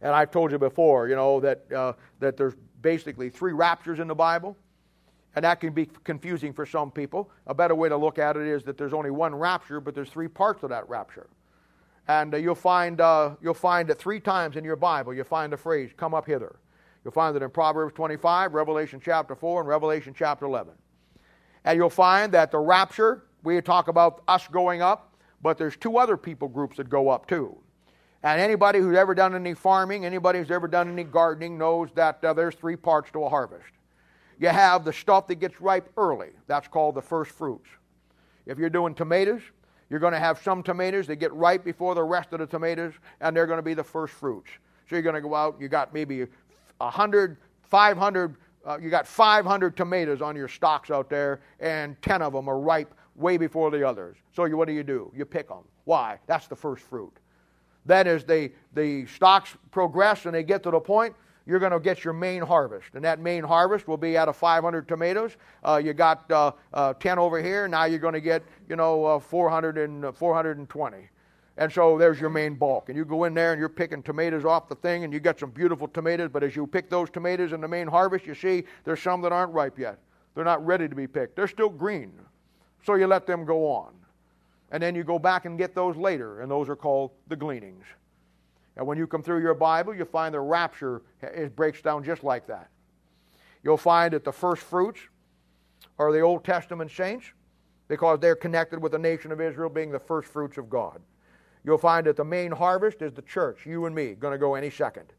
And I've told you before, you know, that, uh, that there's basically three raptures in the Bible. And that can be confusing for some people. A better way to look at it is that there's only one rapture, but there's three parts of that rapture. And uh, you'll, find, uh, you'll find that three times in your Bible, you'll find the phrase, come up hither. You'll find it in Proverbs 25, Revelation chapter 4, and Revelation chapter 11. And you'll find that the rapture, we talk about us going up, but there's two other people groups that go up too. And anybody who's ever done any farming, anybody who's ever done any gardening knows that uh, there's three parts to a harvest. You have the stuff that gets ripe early. That's called the first fruits. If you're doing tomatoes, you're going to have some tomatoes that get ripe before the rest of the tomatoes, and they're going to be the first fruits. So you're going to go out, you got maybe 100, 500 uh, you got 500 tomatoes on your stocks out there, and 10 of them are ripe way before the others. So you, what do you do? You pick them. Why? That's the first fruit. Then as they, the stocks progress and they get to the point, you're going to get your main harvest. And that main harvest will be out of 500 tomatoes. Uh, you got uh, uh 10 over here. Now you're going to get, you know, uh, 400 and, 420. And so there's your main bulk. And you go in there and you're picking tomatoes off the thing and you get some beautiful tomatoes. But as you pick those tomatoes in the main harvest, you see there's some that aren't ripe yet. They're not ready to be picked. They're still green. So you let them go on. And then you go back and get those later, and those are called the gleanings. And when you come through your Bible, you find the rapture eh, it breaks down just like that. You'll find that the first fruits are the Old Testament saints because they're connected with the nation of Israel being the first fruits of God. You'll find that the main harvest is the church, you and me, going to go any second.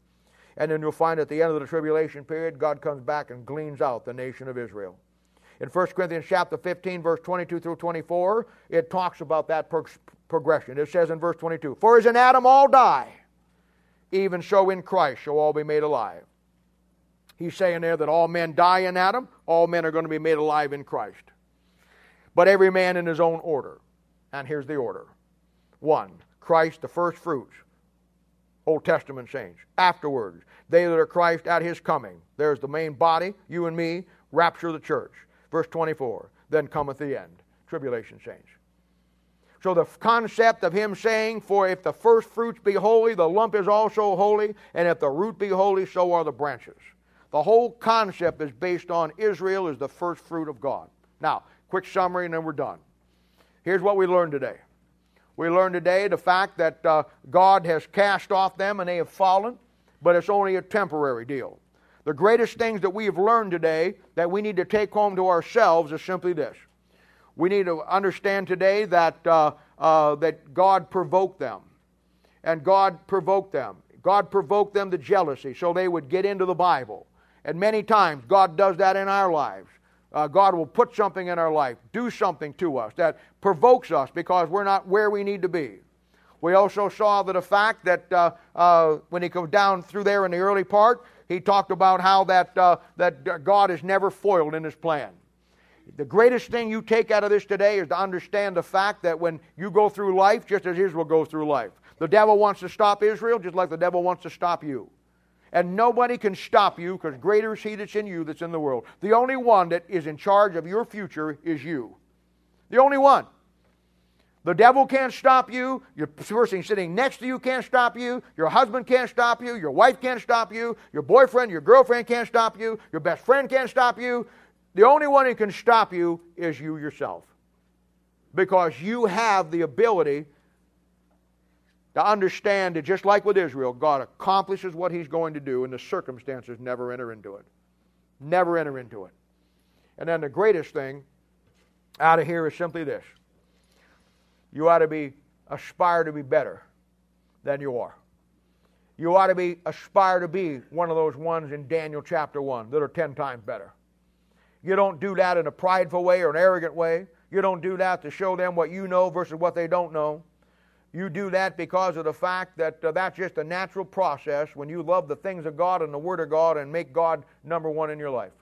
And then you'll find at the end of the tribulation period, God comes back and gleans out the nation of Israel. In 1 Corinthians chapter 15, verse 22 through 24, it talks about that pro- progression. It says in verse 22, For as in Adam all die, even so in Christ shall all be made alive. He's saying there that all men die in Adam, all men are going to be made alive in Christ. But every man in his own order. And here's the order. One, Christ the first fruits. Old Testament saints. Afterwards, they that are Christ at his coming. There's the main body, you and me, rapture the church. Verse 24. Then cometh the end. Tribulation change. So the concept of him saying, For if the first fruits be holy, the lump is also holy, and if the root be holy, so are the branches. The whole concept is based on Israel is the first fruit of God. Now, quick summary and then we're done. Here's what we learned today. We learned today the fact that uh, God has cast off them and they have fallen, but it's only a temporary deal. The greatest things that we have learned today that we need to take home to ourselves is simply this. We need to understand today that, uh, uh, that God provoked them. And God provoked them. God provoked them to jealousy so they would get into the Bible. And many times God does that in our lives uh, God will put something in our life, do something to us that provokes us because we're not where we need to be. We also saw that the fact that uh, uh, when he goes down through there in the early part, he talked about how that, uh, that God is never foiled in his plan. The greatest thing you take out of this today is to understand the fact that when you go through life, just as Israel goes through life, the devil wants to stop Israel just like the devil wants to stop you and nobody can stop you because greater is he that's in you that's in the world. The only one that is in charge of your future is you. The only one. The devil can't stop you. Your person sitting next to you can't stop you. Your husband can't stop you. Your wife can't stop you. Your boyfriend, your girlfriend can't stop you. Your best friend can't stop you. The only one who can stop you is you yourself. Because you have the ability to understand that just like with Israel, God accomplishes what He's going to do, and the circumstances never enter into it. Never enter into it. And then the greatest thing out of here is simply this you ought to be aspire to be better than you are. You ought to be aspire to be one of those ones in Daniel chapter 1 that are 10 times better. You don't do that in a prideful way or an arrogant way. You don't do that to show them what you know versus what they don't know. You do that because of the fact that uh, that's just a natural process when you love the things of God and the Word of God and make God number one in your life.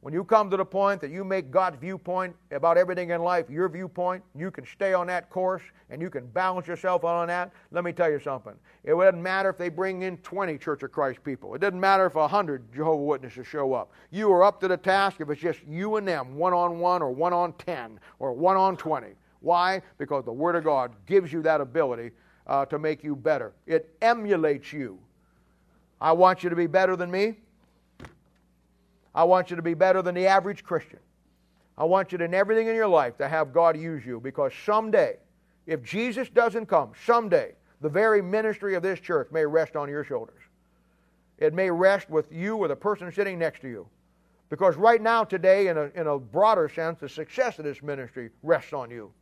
When you come to the point that you make God's viewpoint about everything in life your viewpoint, you can stay on that course and you can balance yourself on that. Let me tell you something. It doesn't matter if they bring in 20 Church of Christ people. It doesn't matter if 100 Jehovah Witnesses show up. You are up to the task if it's just you and them, one on one or one on 10 or one on 20. Why? Because the Word of God gives you that ability uh, to make you better. It emulates you. I want you to be better than me. I want you to be better than the average Christian. I want you to, in everything in your life, to have God use you because someday, if Jesus doesn't come, someday, the very ministry of this church may rest on your shoulders. It may rest with you or the person sitting next to you. Because right now, today, in a, in a broader sense, the success of this ministry rests on you.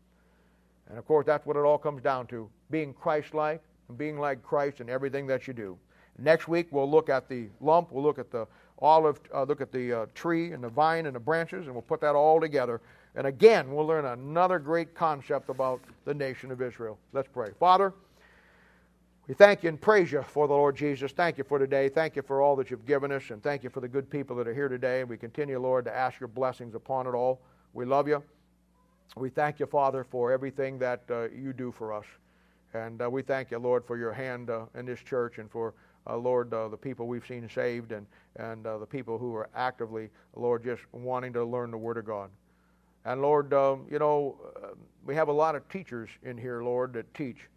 And of course, that's what it all comes down to being Christ like and being like Christ in everything that you do. Next week, we'll look at the lump, we'll look at the olive, uh, look at the uh, tree and the vine and the branches, and we'll put that all together. And again, we'll learn another great concept about the nation of Israel. Let's pray. Father, we thank you and praise you for the Lord Jesus. Thank you for today. Thank you for all that you've given us, and thank you for the good people that are here today. And we continue, Lord, to ask your blessings upon it all. We love you. We thank you, Father, for everything that uh, you do for us. And uh, we thank you, Lord, for your hand uh, in this church and for uh, Lord, uh, the people we've seen saved and, and uh, the people who are actively, Lord, just wanting to learn the Word of God. And Lord, um, you know, uh, we have a lot of teachers in here, Lord, that teach.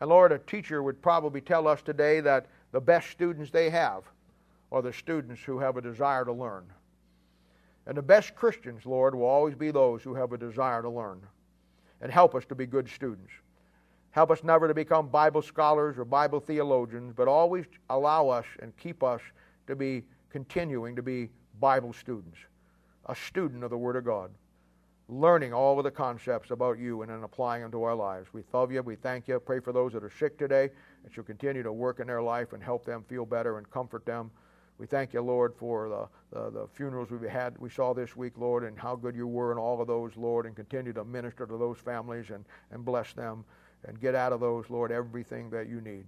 And Lord, a teacher would probably tell us today that the best students they have are the students who have a desire to learn. And the best Christians, Lord, will always be those who have a desire to learn and help us to be good students. Help us never to become Bible scholars or Bible theologians, but always allow us and keep us to be continuing to be Bible students, a student of the Word of God, learning all of the concepts about you and then applying them to our lives. We love you. We thank you. Pray for those that are sick today, that you'll continue to work in their life and help them feel better and comfort them. We thank you, Lord, for the, the, the, funerals we had, we saw this week, Lord, and how good you were in all of those, Lord, and continue to minister to those families and, and bless them and get out of those, Lord, everything that you need.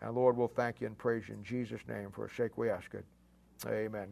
And Lord, we'll thank you and praise you in Jesus' name. For a sake we ask it. Amen.